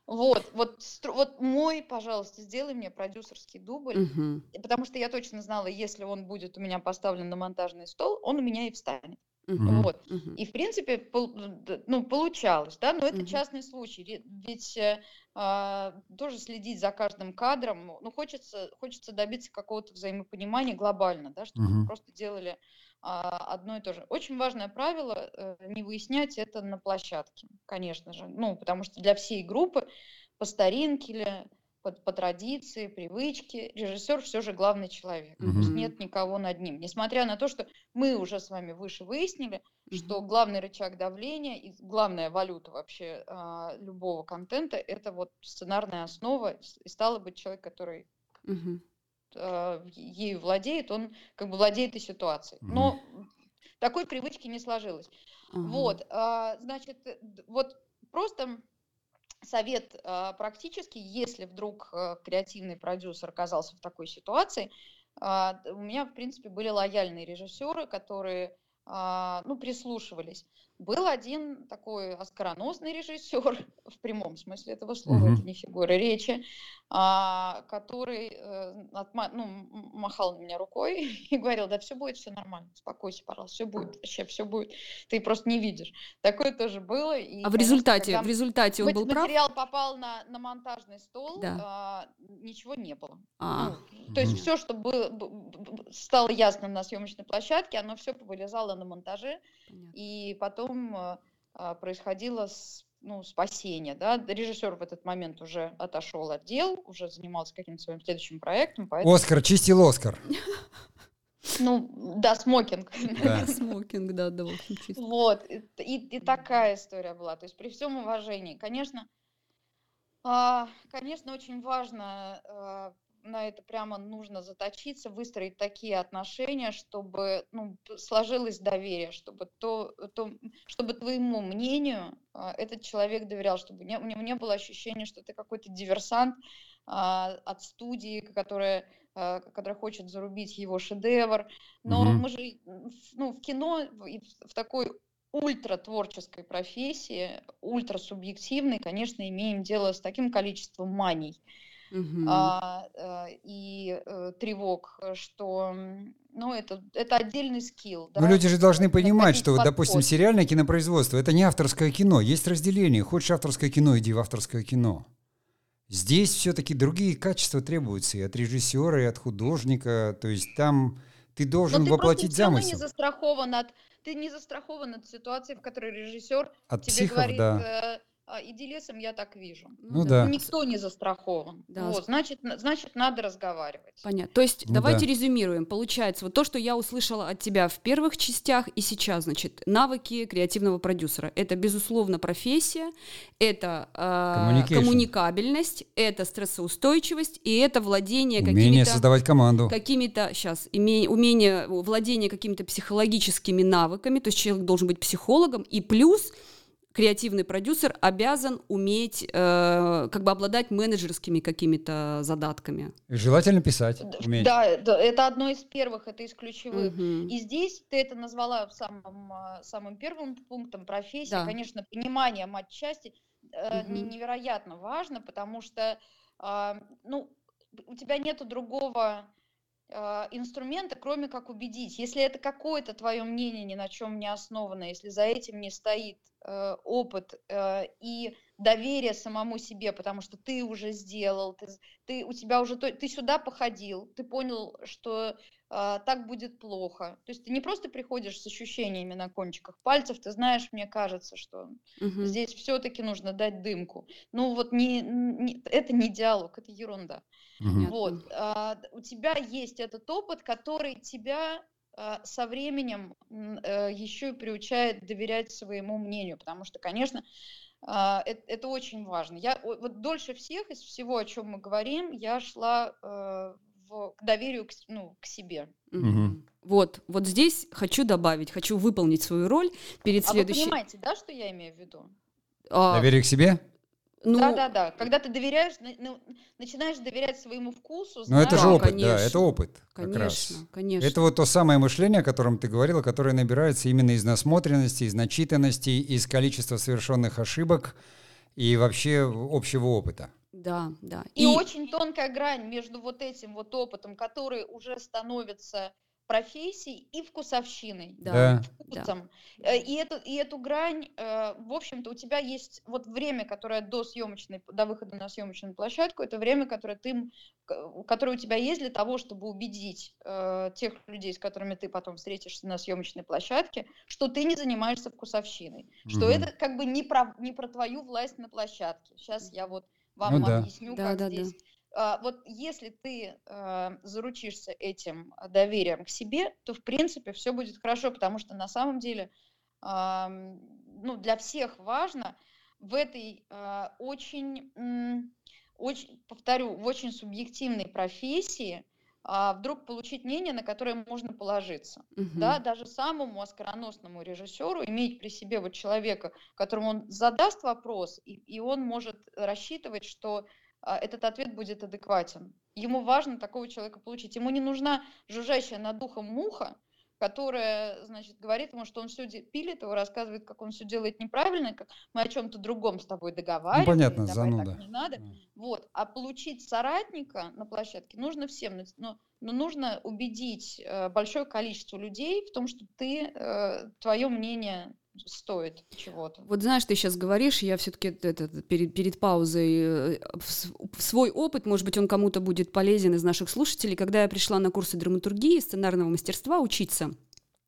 Вот, вот, вот мой, пожалуйста, сделай мне продюсерский дубль, Мгм. потому что я точно знала, если он будет у меня поставлен на монтажный стол, он у меня и встанет. Мгм. Вот. Мгм. И, в принципе, пол- ну, получалось, да, но это Мгм. частный случай. Ведь э, а, тоже следить за каждым кадром, ну, хочется, хочется добиться какого-то взаимопонимания глобально, да, чтобы мы просто делали а, одно и то же. Очень важное правило э, не выяснять это на площадке, конечно же. Ну, потому что для всей группы по старинке или по, по традиции, привычке, режиссер все же главный человек. Мгм. нет никого над ним. Несмотря на то, что мы уже с вами выше выяснили, что Мгм. главный рычаг давления и главная валюта вообще а, любого контента это вот сценарная основа. И стало быть, человек, который Мгм. а, ею владеет, он как бы владеет и ситуацией. Мгм. Но такой привычки не сложилось. Ага. Вот, а, значит, э, вот просто совет а, практически, если вдруг а, креативный продюсер оказался в такой ситуации, а, у меня, в принципе, были лояльные режиссеры, которые, а, ну, прислушивались. Был один такой оскароносный режиссер, [laughs] в прямом смысле этого слова, Мгм. это не фигура речи, который э, отма- ну, махал на меня рукой [laughs] и говорил, да все будет, все нормально, успокойся, пожалуйста, все будет, вообще все будет, ты просто не видишь. Такое тоже было. И, А в результате, когда в результате он был прав? материал попал на, на монтажный стол, Да. а, ничего не было. А, Ну, то есть все, что было, стало ясно на съемочной площадке, оно все повылезало на монтаже, понятно. и потом а, а, происходило с- ну, спасение. Да? Режиссер в этот момент уже отошел от дел, уже занимался каким-то своим следующим проектом, поэтому, Оскар чистил Оскар. [laughs] ну, да, смокинг. Да. [laughs] Смокинг, да, да, чисто. Вот, и, и- и такая история была. То есть при всем уважении, конечно, а, конечно, очень важно а, на это прямо нужно заточиться, выстроить такие отношения, чтобы ну, сложилось доверие, чтобы то, то, чтобы твоему мнению а, этот человек доверял, чтобы не- у него не было ощущения, что ты какой-то диверсант а, от студии, которая, а, которая хочет зарубить его шедевр. Но Мгм. мы же ну, в кино в в такой ультра творческой профессии, ультра субъективной, конечно, имеем дело с таким количеством маний Мгм. а, а, и э, тревог, э, что ну, это, это отдельный скилл. Но да, люди же должны понимать, что, вот, допустим, подход. сериальное кинопроизводство это не авторское кино. Есть разделение. Хочешь авторское кино, иди в авторское кино. Здесь все-таки другие качества требуются и от режиссера, и от художника. То есть там ты Но должен ты воплотить равно не замысел. застрахован от ты не застрахован от ситуации, в которой режиссер От тебе психов, говорит, да. «А, иди лесом, я так вижу. Ну да. Никто не застрахован. Да, Вот, значит, значит, надо разговаривать. Понятно. То есть Ну давайте да. резюмируем. Получается, вот то, что я услышала от тебя в первых частях и сейчас, значит, навыки креативного продюсера. Это, безусловно, профессия, это э, коммуникабельность, это стрессоустойчивость и это владение Умение какими-то... создавать команду. какими-то сейчас умение владение какими-то психологическими навыками, то есть человек должен быть психологом и плюс креативный продюсер обязан уметь э, как бы обладать менеджерскими какими-то задатками. Желательно писать, уметь. Да, да, это одно из первых, это из ключевых. Мгм. И здесь ты это назвала самым, а, самым первым пунктом профессии. Да. Конечно, понимание матчасти э, Мгм. невероятно важно, потому что а, ну, у тебя нету другого инструмента, кроме как убедить. Если это какое-то твое мнение ни на чем не основано, если за этим не стоит э, опыт э, и доверие самому себе, потому что ты уже сделал, ты, ты у тебя уже ты сюда походил, ты понял, что а, так будет плохо. То есть ты не просто приходишь с ощущениями на кончиках пальцев, ты знаешь, мне кажется, что Мгм. здесь все-таки нужно дать дымку. Ну вот не, не- это не диалог, это ерунда. Понятно. Вот, а, у тебя есть этот опыт, который тебя а, со временем еще и приучает доверять своему мнению, потому что, конечно, а, это, это очень важно. Я вот дольше всех из всего, о чем мы говорим, я шла э, в- к доверию к, ну, к себе. Мгм. Вот, вот здесь хочу добавить, хочу выполнить свою роль перед А вы следующей. понимаете, да, что я имею в виду? А, Доверие к себе? Ну, да, да, да. Когда ты доверяешь, ну, начинаешь доверять своему вкусу, Но это же Да, опыт, да, конечно. это опыт конечно, раз. конечно. Это вот то самое мышление, о котором ты говорила, которое набирается именно из насмотренности, из начитанности, из количества совершенных ошибок и вообще общего опыта. Да, да. И, и очень тонкая грань между вот этим вот опытом, который уже становится профессией и вкусовщиной, да, вкусом. Да. Э, и, эту, и эту грань, э, в общем-то, у тебя есть вот время, которое до съемочной, до выхода на съемочную площадку, это время, которое, ты, которое у тебя есть для того, чтобы убедить э, тех людей, с которыми ты потом встретишься на съемочной площадке, что ты не занимаешься вкусовщиной, что это как бы не про, не про твою власть на площадке. Сейчас я вот вам ну, объясню, да. как да, здесь... Да а, вот если ты а, заручишься этим доверием к себе, то в принципе все будет хорошо, потому что на самом деле ну, для всех важно в этой а, очень, очень, повторю, в очень субъективной профессии вдруг получить мнение, на которое можно положиться. Угу. Да, даже самому оскароносному режиссеру иметь при себе вот человека, которому он задаст вопрос, и, и он может рассчитывать, что а, этот ответ будет адекватен. Ему важно такого человека получить. Ему не нужна жужжащая над духом муха, которая, значит, говорит ему, что он все пилит, его рассказывает, как он все делает неправильно, как мы о чем-то другом с тобой договариваемся. Ну, понятно, зануда. Так не надо. Вот. А получить соратника на площадке нужно всем. Но, но нужно убедить э, большое количество людей в том, что ты, э, твое мнение стоит чего-то. Вот знаешь, ты сейчас говоришь, я все-таки перед, перед паузой э, свой опыт, может быть, он кому-то будет полезен из наших слушателей. Когда я пришла на курсы драматургии, сценарного мастерства учиться,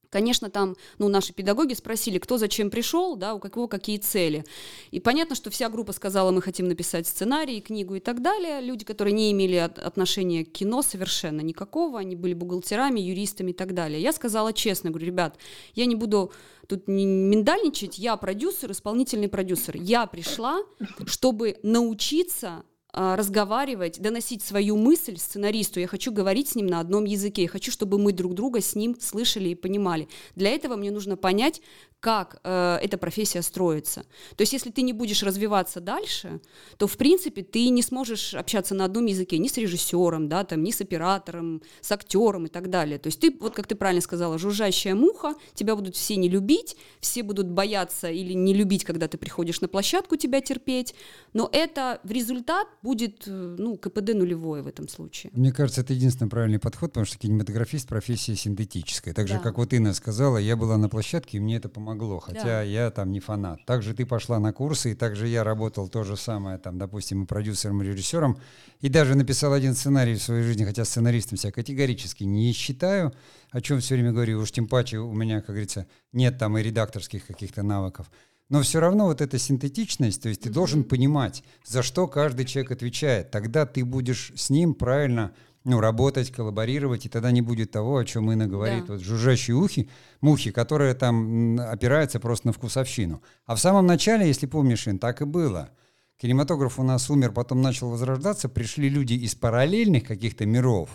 Конечно, там, ну, наши педагоги спросили, кто зачем пришел, да, у кого какие цели. И понятно, что вся группа сказала, мы хотим написать сценарий, книгу и так далее. Люди, которые не имели от, отношения к кино совершенно никакого, они были бухгалтерами, юристами и так далее. Я сказала честно, говорю, ребят, я не буду тут не миндальничать, я продюсер, исполнительный продюсер. Я пришла, чтобы научиться разговаривать, доносить свою мысль сценаристу. Я хочу говорить с ним на одном языке. Я хочу, чтобы мы друг друга с ним слышали и понимали. Для этого мне нужно понять, как э, эта профессия строится. То есть, если ты не будешь развиваться дальше, то, в принципе, ты не сможешь общаться на одном языке ни с режиссером, да, там, ни с оператором, с актером и так далее. То есть, ты, вот как ты правильно сказала, жужжащая муха, тебя будут все не любить, все будут бояться или не любить, когда ты приходишь на площадку, тебя терпеть, но это в результат будет, э, ну, КПД нулевое в этом случае. Мне кажется, это единственный правильный подход, потому что кинематографист профессия синтетическая. Так же, да. как вот Инна сказала, я была на площадке, и мне это помогло помогло, хотя да. я там не фанат. Также ты пошла на курсы, и также я работал то же самое, там, допустим, и продюсером, и режиссером, и даже написал один сценарий в своей жизни, хотя сценаристом себя категорически не считаю, о чем все время говорю, уж тем паче у меня, как говорится, нет там и редакторских каких-то навыков. Но все равно вот эта синтетичность, то есть ты mm-hmm. должен понимать, за что каждый человек отвечает. Тогда ты будешь с ним правильно ну, работать, коллаборировать, и тогда не будет того, о чем Инна говорит, да. вот жужжащие ухи, мухи, которые там опираются просто на вкусовщину. А в самом начале, если помнишь, Ин, так и было. Кинематограф у нас умер, потом начал возрождаться, пришли люди из параллельных каких-то миров,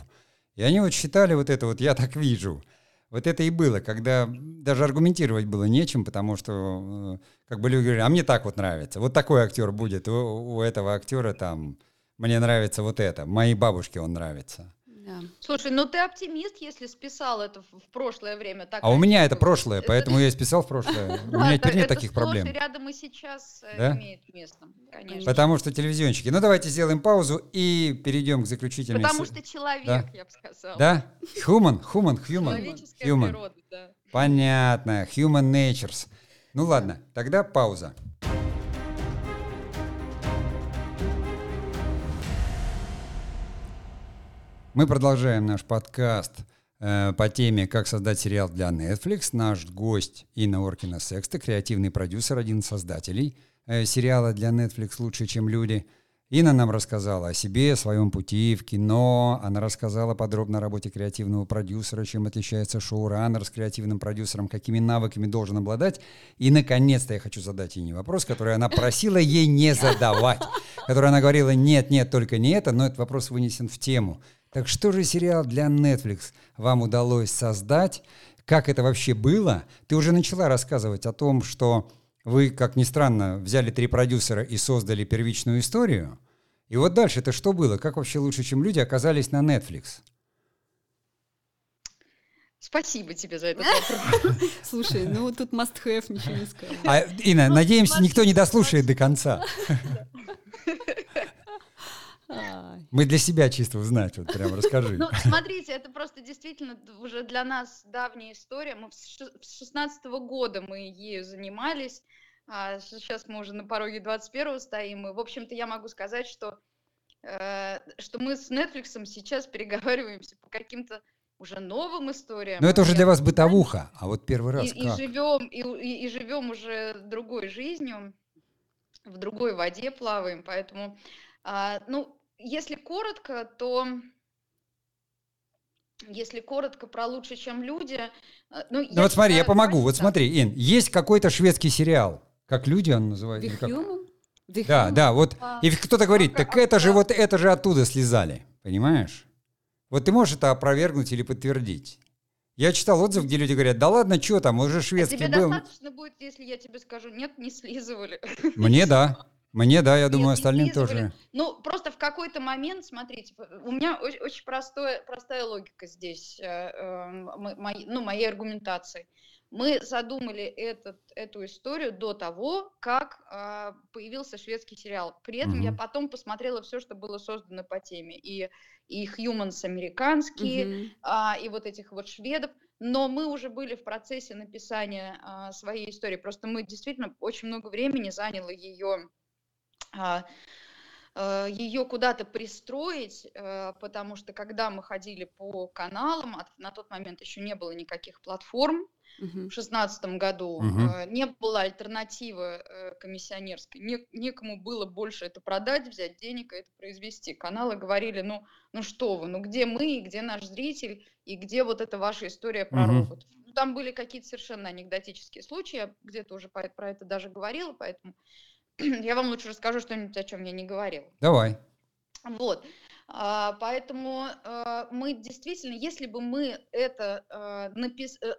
и они вот считали вот это вот «я так вижу». Вот это и было, когда даже аргументировать было нечем, потому что э, как бы люди говорили, а мне так вот нравится, вот такой актер будет, у, у этого актера там мне нравится вот это, моей бабушке он нравится. Да. Слушай, ну ты оптимист, если списал это в прошлое время. Так а у меня это прошлое, поэтому [laughs] я и списал в прошлое. У меня теперь нет таких проблем. рядом и сейчас э, имеет место, конечно. Потому что телевизионщики. Ну давайте сделаем паузу и перейдем к заключительной... Потому что человек, я бы сказала. Да? Human, human, human. Human. Понятно. Human natures. Ну ладно, тогда пауза. Мы продолжаем наш подкаст э, по теме «Как создать сериал для Netflix». Наш гость Инна Оркина Секста, креативный продюсер, один из создателей э, сериала для Netflix «Лучше, чем люди». Инна нам рассказала о себе, о своем пути в кино. Она рассказала подробно о работе креативного продюсера, чем отличается шоураннер с креативным продюсером, какими навыками должен обладать. И, наконец-то, я хочу задать ей вопрос, который она просила ей не задавать. Который она говорила, нет, нет, только не это, но этот вопрос вынесен в тему. Так что же сериал для Netflix вам удалось создать? Как это вообще было? Ты уже начала рассказывать о том, что вы, как ни странно, взяли три продюсера и создали первичную историю. И вот дальше это что было? Как вообще лучше, чем люди, оказались на Netflix? Спасибо тебе за этот [laughs] вопрос. Слушай, ну тут must have, ничего не скажешь. А, Инна, Ну, надеемся, никто не дослушает до конца. [laughs] Мы для себя чисто узнать, вот прям расскажи. Ну, смотрите, это просто действительно уже для нас давняя история. Мы с ше- с 16 года мы ею занимались. а сейчас мы уже на пороге 21 стоим. И, в общем-то, я могу сказать, что, э, что мы с Netflix сейчас переговариваемся по каким-то уже новым историям. Но это уже Я- для вас бытовуха, а вот первый раз и, и как? живем и, и- и живем уже другой жизнью, в другой воде плаваем, поэтому, а, ну, если коротко, то если коротко про лучше, чем люди, э, ну, Ну вот смотри, я помогу. давайте Вот смотри, Ин, есть какой-то шведский сериал. Как люди он называется? Как? Human? The Да, Human? да, вот. А, И кто-то говорит, а так как- это же да. вот это же оттуда слезали, понимаешь? Вот ты можешь это опровергнуть или подтвердить? Я читал отзыв, где люди говорят, да ладно, что там, уже А шведский тебе был. достаточно будет, если я тебе скажу, нет, не слизывали. Мне да, [laughs] мне да, я думаю, не остальным тоже. Ну, просто в какой-то момент, смотрите, у меня очень, очень простое, простая логика здесь, э, э, м- моей- ну, моей аргументации. Мы задумали этот, эту историю до того, как а, появился шведский сериал. При этом я Мгм. потом посмотрела все, что было создано по теме. И, и Humans американские, Мгм. а, и вот этих вот шведов. Но мы уже были в процессе написания а, своей истории. Просто мы действительно очень много времени заняло ее ее куда-то пристроить, э, потому что когда мы ходили по каналам, а на тот момент еще не было никаких платформ, Мгм. в шестнадцатом году Мгм. э, не было альтернативы э, комиссионерской, Не- некому было больше это продать, взять денег и это произвести. Каналы говорили, ну, ну что вы, ну где мы, и где наш зритель, и где вот эта ваша история про Мгм. роботов. Ну, Там были какие-то совершенно анекдотические случаи, я где-то уже про это даже говорила, поэтому [clears throat] я вам лучше расскажу что-нибудь, о чем я не говорила. Давай. Вот. А, Поэтому а, мы действительно, если бы мы это а, напис... э,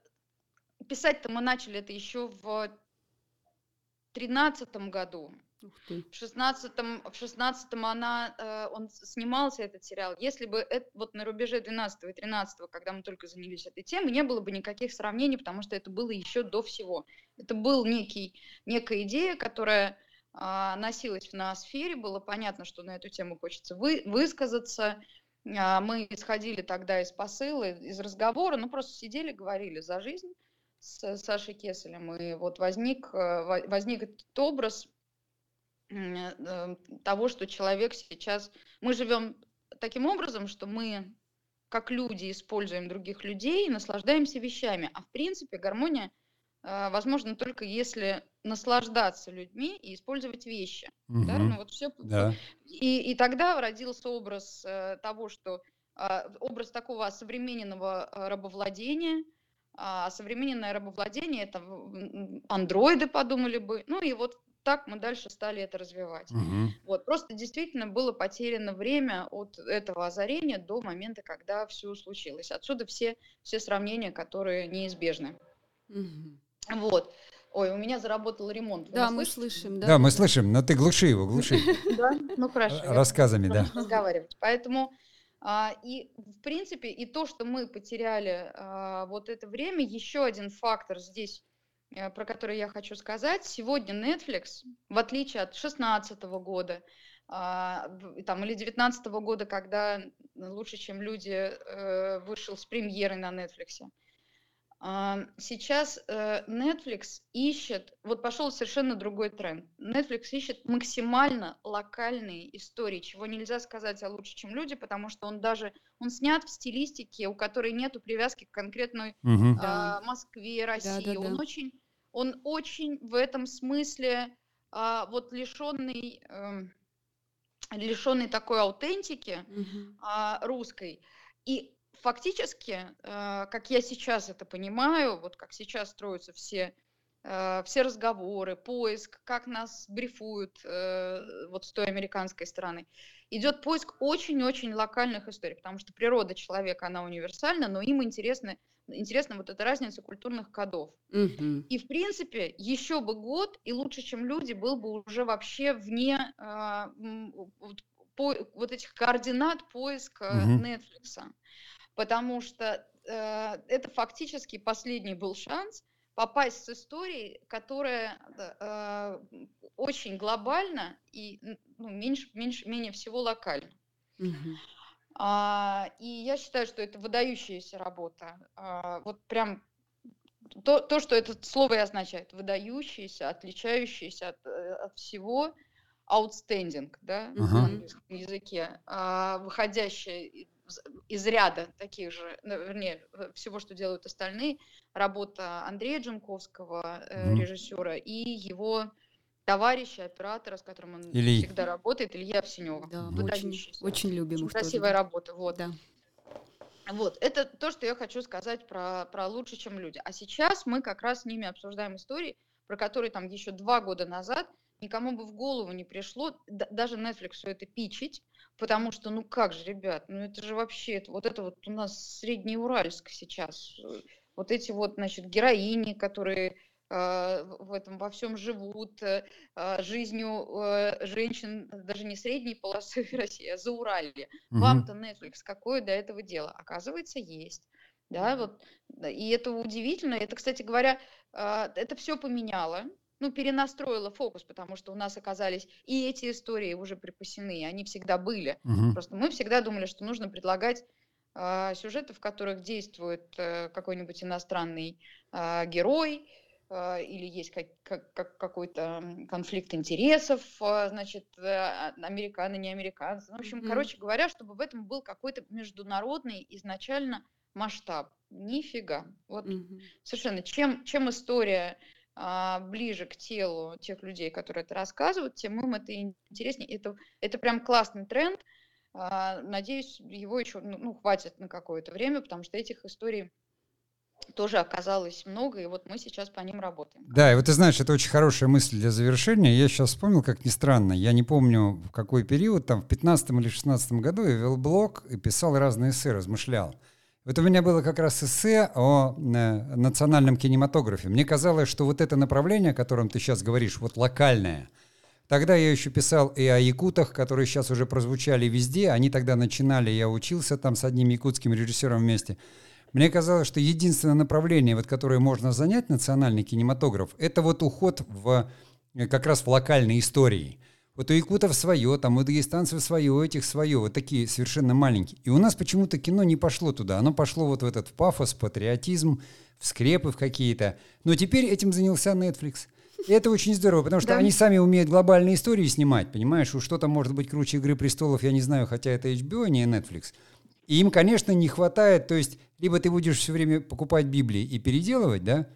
писать-то мы начали это еще в тринадцатом году. Ух ты. В шестнадцатом, в шестнадцатом она, э, он снимался этот сериал. Если бы это, вот на рубеже 12 и 13, когда мы только занялись этой темой, не было бы никаких сравнений, потому что это было еще до всего. Это был некий, некая идея, которая а, носилась в ноосфере, было понятно, что на эту тему хочется вы, высказаться. А, мы исходили тогда из посыла, из разговора, ну просто сидели, говорили за жизнь с Сашей Кеселем, и вот возник, э, во- возник этот образ э, того, что человек сейчас... Мы живем таким образом, что мы, как люди, используем других людей и наслаждаемся вещами. А в принципе гармония возможно только если наслаждаться людьми и использовать вещи. Да? Мгм. Ну, вот все, Да. и, и тогда родился образ э, того, что а, образ такого современного а, рабовладения. А современное рабовладение это андроиды подумали бы. Ну и вот так мы дальше стали это развивать. Мгм. Вот просто действительно было потеряно время от этого озарения до момента, когда все случилось. Отсюда все, все сравнения, которые неизбежны. Мгм. Вот. Ой, у меня заработал ремонт. Вы Да, мы слышим, да. Да, мы слышим, но ты глуши его, глуши. Да? Ну хорошо. я Рассказами, да. разговаривать. Поэтому а, и в принципе и то, что мы потеряли а, вот это время, еще один фактор здесь, э, про который я хочу сказать. Сегодня Netflix, в отличие от 2016 года, а, там, или 2019 года, когда лучше, чем люди, э, вышел с премьерой на Netflix. А, Сейчас э, Netflix ищет, вот пошел совершенно другой тренд. Netflix ищет максимально локальные истории, чего нельзя сказать о лучше, чем люди, потому что он даже он снят в стилистике, у которой нету привязки к конкретной. Да. а, Москве, России. Да-да-да. Он очень, он очень в этом смысле а, вот лишенный, эм, лишенный такой аутентики а, русской. И фактически, э, как я сейчас это понимаю, вот как сейчас строятся все, э, все разговоры, поиск, как нас брифуют э, вот с той американской стороны, идет поиск очень-очень локальных историй, потому что природа человека, она универсальна, но им интересны, интересна вот эта разница культурных кодов. Мгм. И, в принципе, еще бы год, и лучше, чем люди, был бы уже вообще вне по- вот этих координат поиска Мгм. Netflix. Потому что э, это фактически последний был шанс попасть с историей, которая э, очень глобальна и ну, меньше, меньше, менее всего локальна. Угу. А, и я считаю, что это выдающаяся работа. А, вот прям то, то, что это слово и означает, выдающийся, отличающийся от, э, от всего, outstanding, да, uh-huh. на английском языке, а, выходящая из, ряда таких же, ну, вернее, всего, что делают остальные, работа Андрея Джунковского, uh-huh. режиссера, и его товарища, оператора, с которым он Ильи. всегда работает, Илья Овсенева. Да, очень, очень любим. Очень красивая тоже. работа, вот. Да. Вот, это то, что я хочу сказать про, про лучше, чем люди. А сейчас мы как раз с ними обсуждаем истории, про которые там еще два года назад никому бы в голову не пришло, даже Netflix все это пичить, потому что, ну как же, ребят, ну это же вообще, это, вот это вот у нас Среднеуральск сейчас, вот эти вот, значит, героини, которые э, в этом во всем живут, э, жизнью э, женщин даже не средней полосы [laughs] России, а за Уралье. Угу. Вам-то Netflix какое до этого дело? Оказывается, есть. Да, вот, и это удивительно. Это, кстати говоря, это все поменяло ну, перенастроила фокус, потому что у нас оказались и эти истории уже припасены, они всегда были. Угу. Просто мы всегда думали, что нужно предлагать э, сюжеты, в которых действует э, какой-нибудь иностранный э, герой, или есть как, как, как какой-то конфликт интересов, значит, американо, не американцы. Ну, в общем, mm-hmm. короче говоря, чтобы в этом был какой-то международный изначально масштаб. Нифига. Вот mm-hmm. совершенно. Чем, чем история а, ближе к телу тех людей, которые это рассказывают, тем им это интереснее. Это, это прям классный тренд. А, надеюсь, его еще ну, ну, хватит на какое-то время, потому что этих историй тоже оказалось много, и вот мы сейчас по ним работаем. Да, и вот ты знаешь, это очень хорошая мысль для завершения. Я сейчас вспомнил, как ни странно, я не помню, в какой период, там в 15 или 16 году я вел блог и писал разные эссе, размышлял. Вот у меня было как раз эссе о э, национальном кинематографе. Мне казалось, что вот это направление, о котором ты сейчас говоришь, вот локальное, Тогда я еще писал и о якутах, которые сейчас уже прозвучали везде. Они тогда начинали, я учился там с одним якутским режиссером вместе. Мне казалось, что единственное направление, вот, которое можно занять национальный кинематограф, это вот уход в э, как раз в локальные истории – вот у якутов свое, там у дагестанцев свое, у этих свое, вот такие совершенно маленькие. И у нас почему-то кино не пошло туда. Оно пошло вот в этот пафос, патриотизм, в скрепы в какие-то. Но теперь этим занялся Netflix. И это очень здорово, потому что да. они сами умеют глобальные истории снимать, понимаешь? Уж что-то может быть круче «Игры престолов», я не знаю, хотя это HBO, а не Netflix. И им, конечно, не хватает, то есть, либо ты будешь все время покупать Библии и переделывать, да,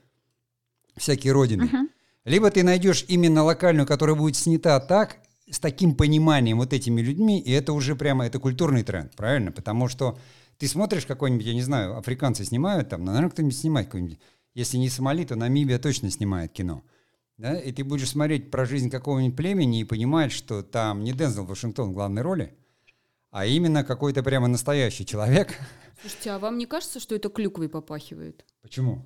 всякие родины, uh-huh. либо ты найдешь именно локальную, которая будет снята так, с таким пониманием вот этими людьми, и это уже прямо, это культурный тренд, правильно? Потому что ты смотришь какой-нибудь, я не знаю, африканцы снимают там, ну, наверное, кто-нибудь снимает какой-нибудь, если не Сомали, то Намибия точно снимает кино. Да? И ты будешь смотреть про жизнь какого-нибудь племени и понимать, что там не Дензел Вашингтон в главной роли, а именно какой-то прямо настоящий человек. Слушайте, а вам не кажется, что это клюквой попахивает? Почему?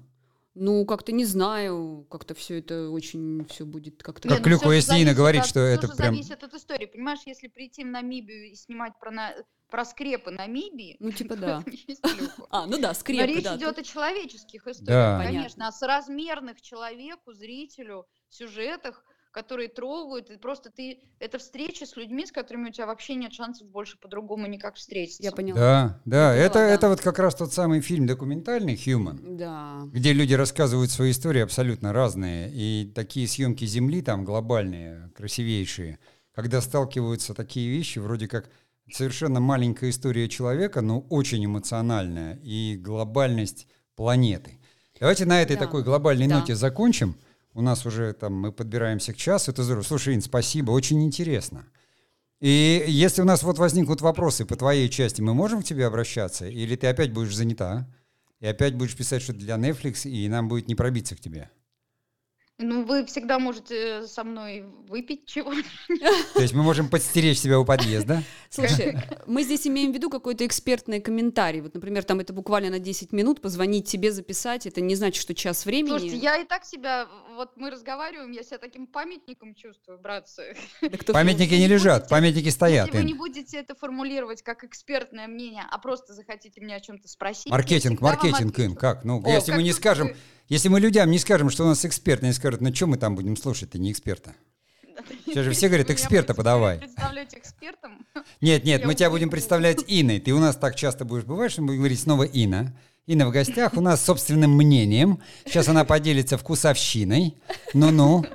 Ну, как-то не знаю, как-то все это очень все будет как-то... Как Клюку ну, Яснина говорит, что это прям... зависит от истории. Понимаешь, если прийти в Намибию и снимать про, на... про скрепы Намибии... Ну, типа [laughs] да. А, ну да, скрепы, Но речь идет о человеческих историях, конечно, о соразмерных человеку, зрителю, сюжетах, которые трогают, и просто ты, это встреча с людьми, с которыми у тебя вообще нет шансов больше по-другому никак встретиться. Я поняла. Да, да, Я это, поняла, это да. вот как раз тот самый фильм документальный «Human», да. где люди рассказывают свои истории абсолютно разные, и такие съемки Земли там глобальные, красивейшие, когда сталкиваются такие вещи, вроде как совершенно маленькая история человека, но очень эмоциональная, и глобальность планеты. Давайте на этой да. такой глобальной да. ноте закончим. У нас уже там мы подбираемся к часу. Это здорово. Слушай, Ин, спасибо, очень интересно. И если у нас вот возникнут вопросы по твоей части, мы можем к тебе обращаться? Или ты опять будешь занята? И опять будешь писать что-то для Netflix, и нам будет не пробиться к тебе? Ну, вы всегда можете со мной выпить чего-нибудь. То есть мы можем подстеречь себя у подъезда? [laughs] Слушай, мы здесь имеем в виду какой-то экспертный комментарий. Вот, например, там это буквально на 10 минут, позвонить тебе, записать. Это не значит, что час времени. Слушайте, я и так себя, вот мы разговариваем, я себя таким памятником чувствую, братцы. Да Памятники не лежат, памятники стоят. Если вы не будете это формулировать как экспертное мнение, а просто захотите меня о чем-то спросить, Маркетинг, маркетинг, как? Ну, О, если мы не скажем, вы- если мы людям не скажем, что у нас эксперт, они скажут, ну что мы там будем слушать, ты не эксперта. [laughs] Сейчас же все говорят, эксперта подавай. представлять экспертом? [laughs] Нет, нет, мы тебя будем представлять Инной. Ты у нас так часто будешь бывать, что мы будем говорить снова Инна. Инна в гостях у нас с собственным мнением. Сейчас она поделится вкусовщиной. Ну-ну.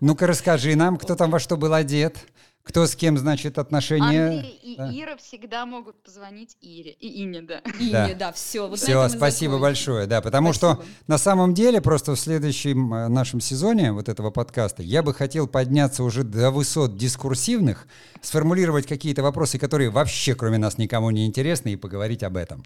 Ну-ка расскажи нам, кто там во что был одет, кто с кем, значит, отношения. Андрей и да. Ира всегда могут позвонить Ире. И Ине, да. Ине, да, все. Вот Все, спасибо закончим. большое, да, потому что Спасибо. на самом деле просто в следующем э, нашем сезоне вот этого подкаста я бы хотел подняться уже до высот дискурсивных, сформулировать какие-то вопросы, которые вообще кроме нас никому не интересны, и поговорить об этом.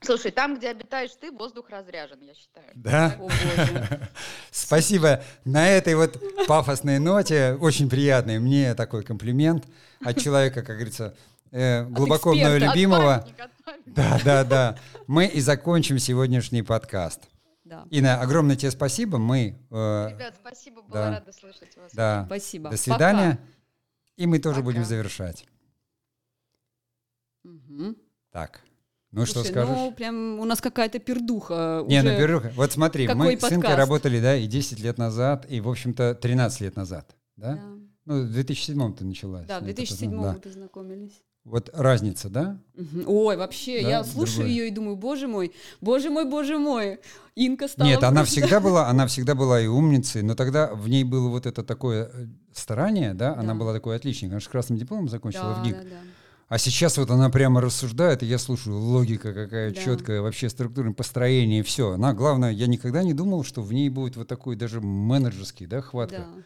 Слушай, там, где обитаешь ты, воздух разряжен, я считаю. Да? О. [laughs] Спасибо. На этой вот пафосной ноте, очень приятный мне такой комплимент от человека, как говорится, э, глубоко мною эксперта. От любимого. памятника, от памятника. Да, да, да. Мы и закончим сегодняшний подкаст. Да. Инна, огромное тебе спасибо. Мы, э, Ребят, спасибо, была да. рада слышать вас. да, Спасибо. до свидания. И мы тоже Пока. будем завершать. Так, ну что Слушай, скажешь? ну прям у нас какая-то пердуха. Не, ну. Беруха, вот смотри, мы с Инкой подкаст? работали, да, и 10 лет назад, и, в общем-то, 13 лет назад, да? Да, Ну, в 2007 ты начала. да с в ней, 2007 да. мы познакомились. Вот разница, да? Ой, вообще, Да, я слушаю другое. ее и думаю, боже мой, боже мой, боже мой, Инка стала... Нет, она всегда [laughs] была, она всегда была и умницей, но тогда в ней было вот это такое э, старание, да, она Да. была такой отличник, она же с красным дипломом закончила Да, в ГИК. да, да. А сейчас вот она прямо рассуждает, и я слушаю, логика какая Да. четкая, вообще структурное построение, все. Она, главное, я никогда не думал, что в ней будет вот такой даже менеджерский, да, хватка. Да.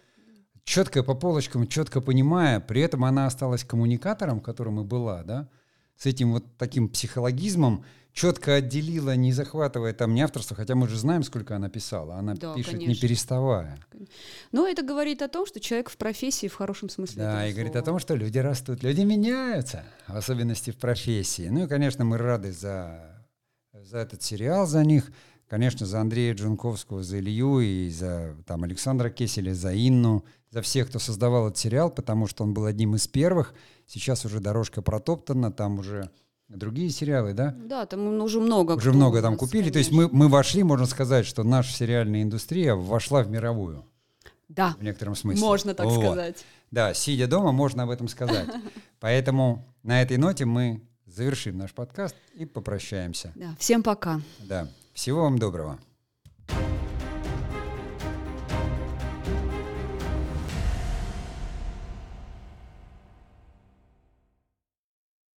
Четко по полочкам, четко понимая, при этом она осталась коммуникатором, которым и была, да, с этим вот таким психологизмом, четко отделила, не захватывая там не авторство, хотя мы же знаем, сколько она писала. Она Да, пишет не конечно. переставая. Но это говорит о том, что человек в профессии в хорошем смысле Да, и говорит о слова. том, что люди растут, люди меняются, в особенности в профессии. Ну и, конечно, мы рады за, за этот сериал, за них. Конечно, за Андрея Джунковского, за Илью и за там, Александра Кеселя, за Инну, за всех, кто создавал этот сериал, потому что он был одним из первых. Сейчас уже дорожка протоптана, там уже другие сериалы, да? Да, там уже много. Уже много там нас, купили. То есть конечно. мы, мы вошли, можно сказать, что наша сериальная индустрия вошла в мировую Да, в некотором смысле. можно так Вот. сказать. Да, сидя дома, можно об этом сказать. [laughs] Поэтому на этой ноте мы завершим наш подкаст и попрощаемся. Да, всем пока. Да. Всего вам доброго.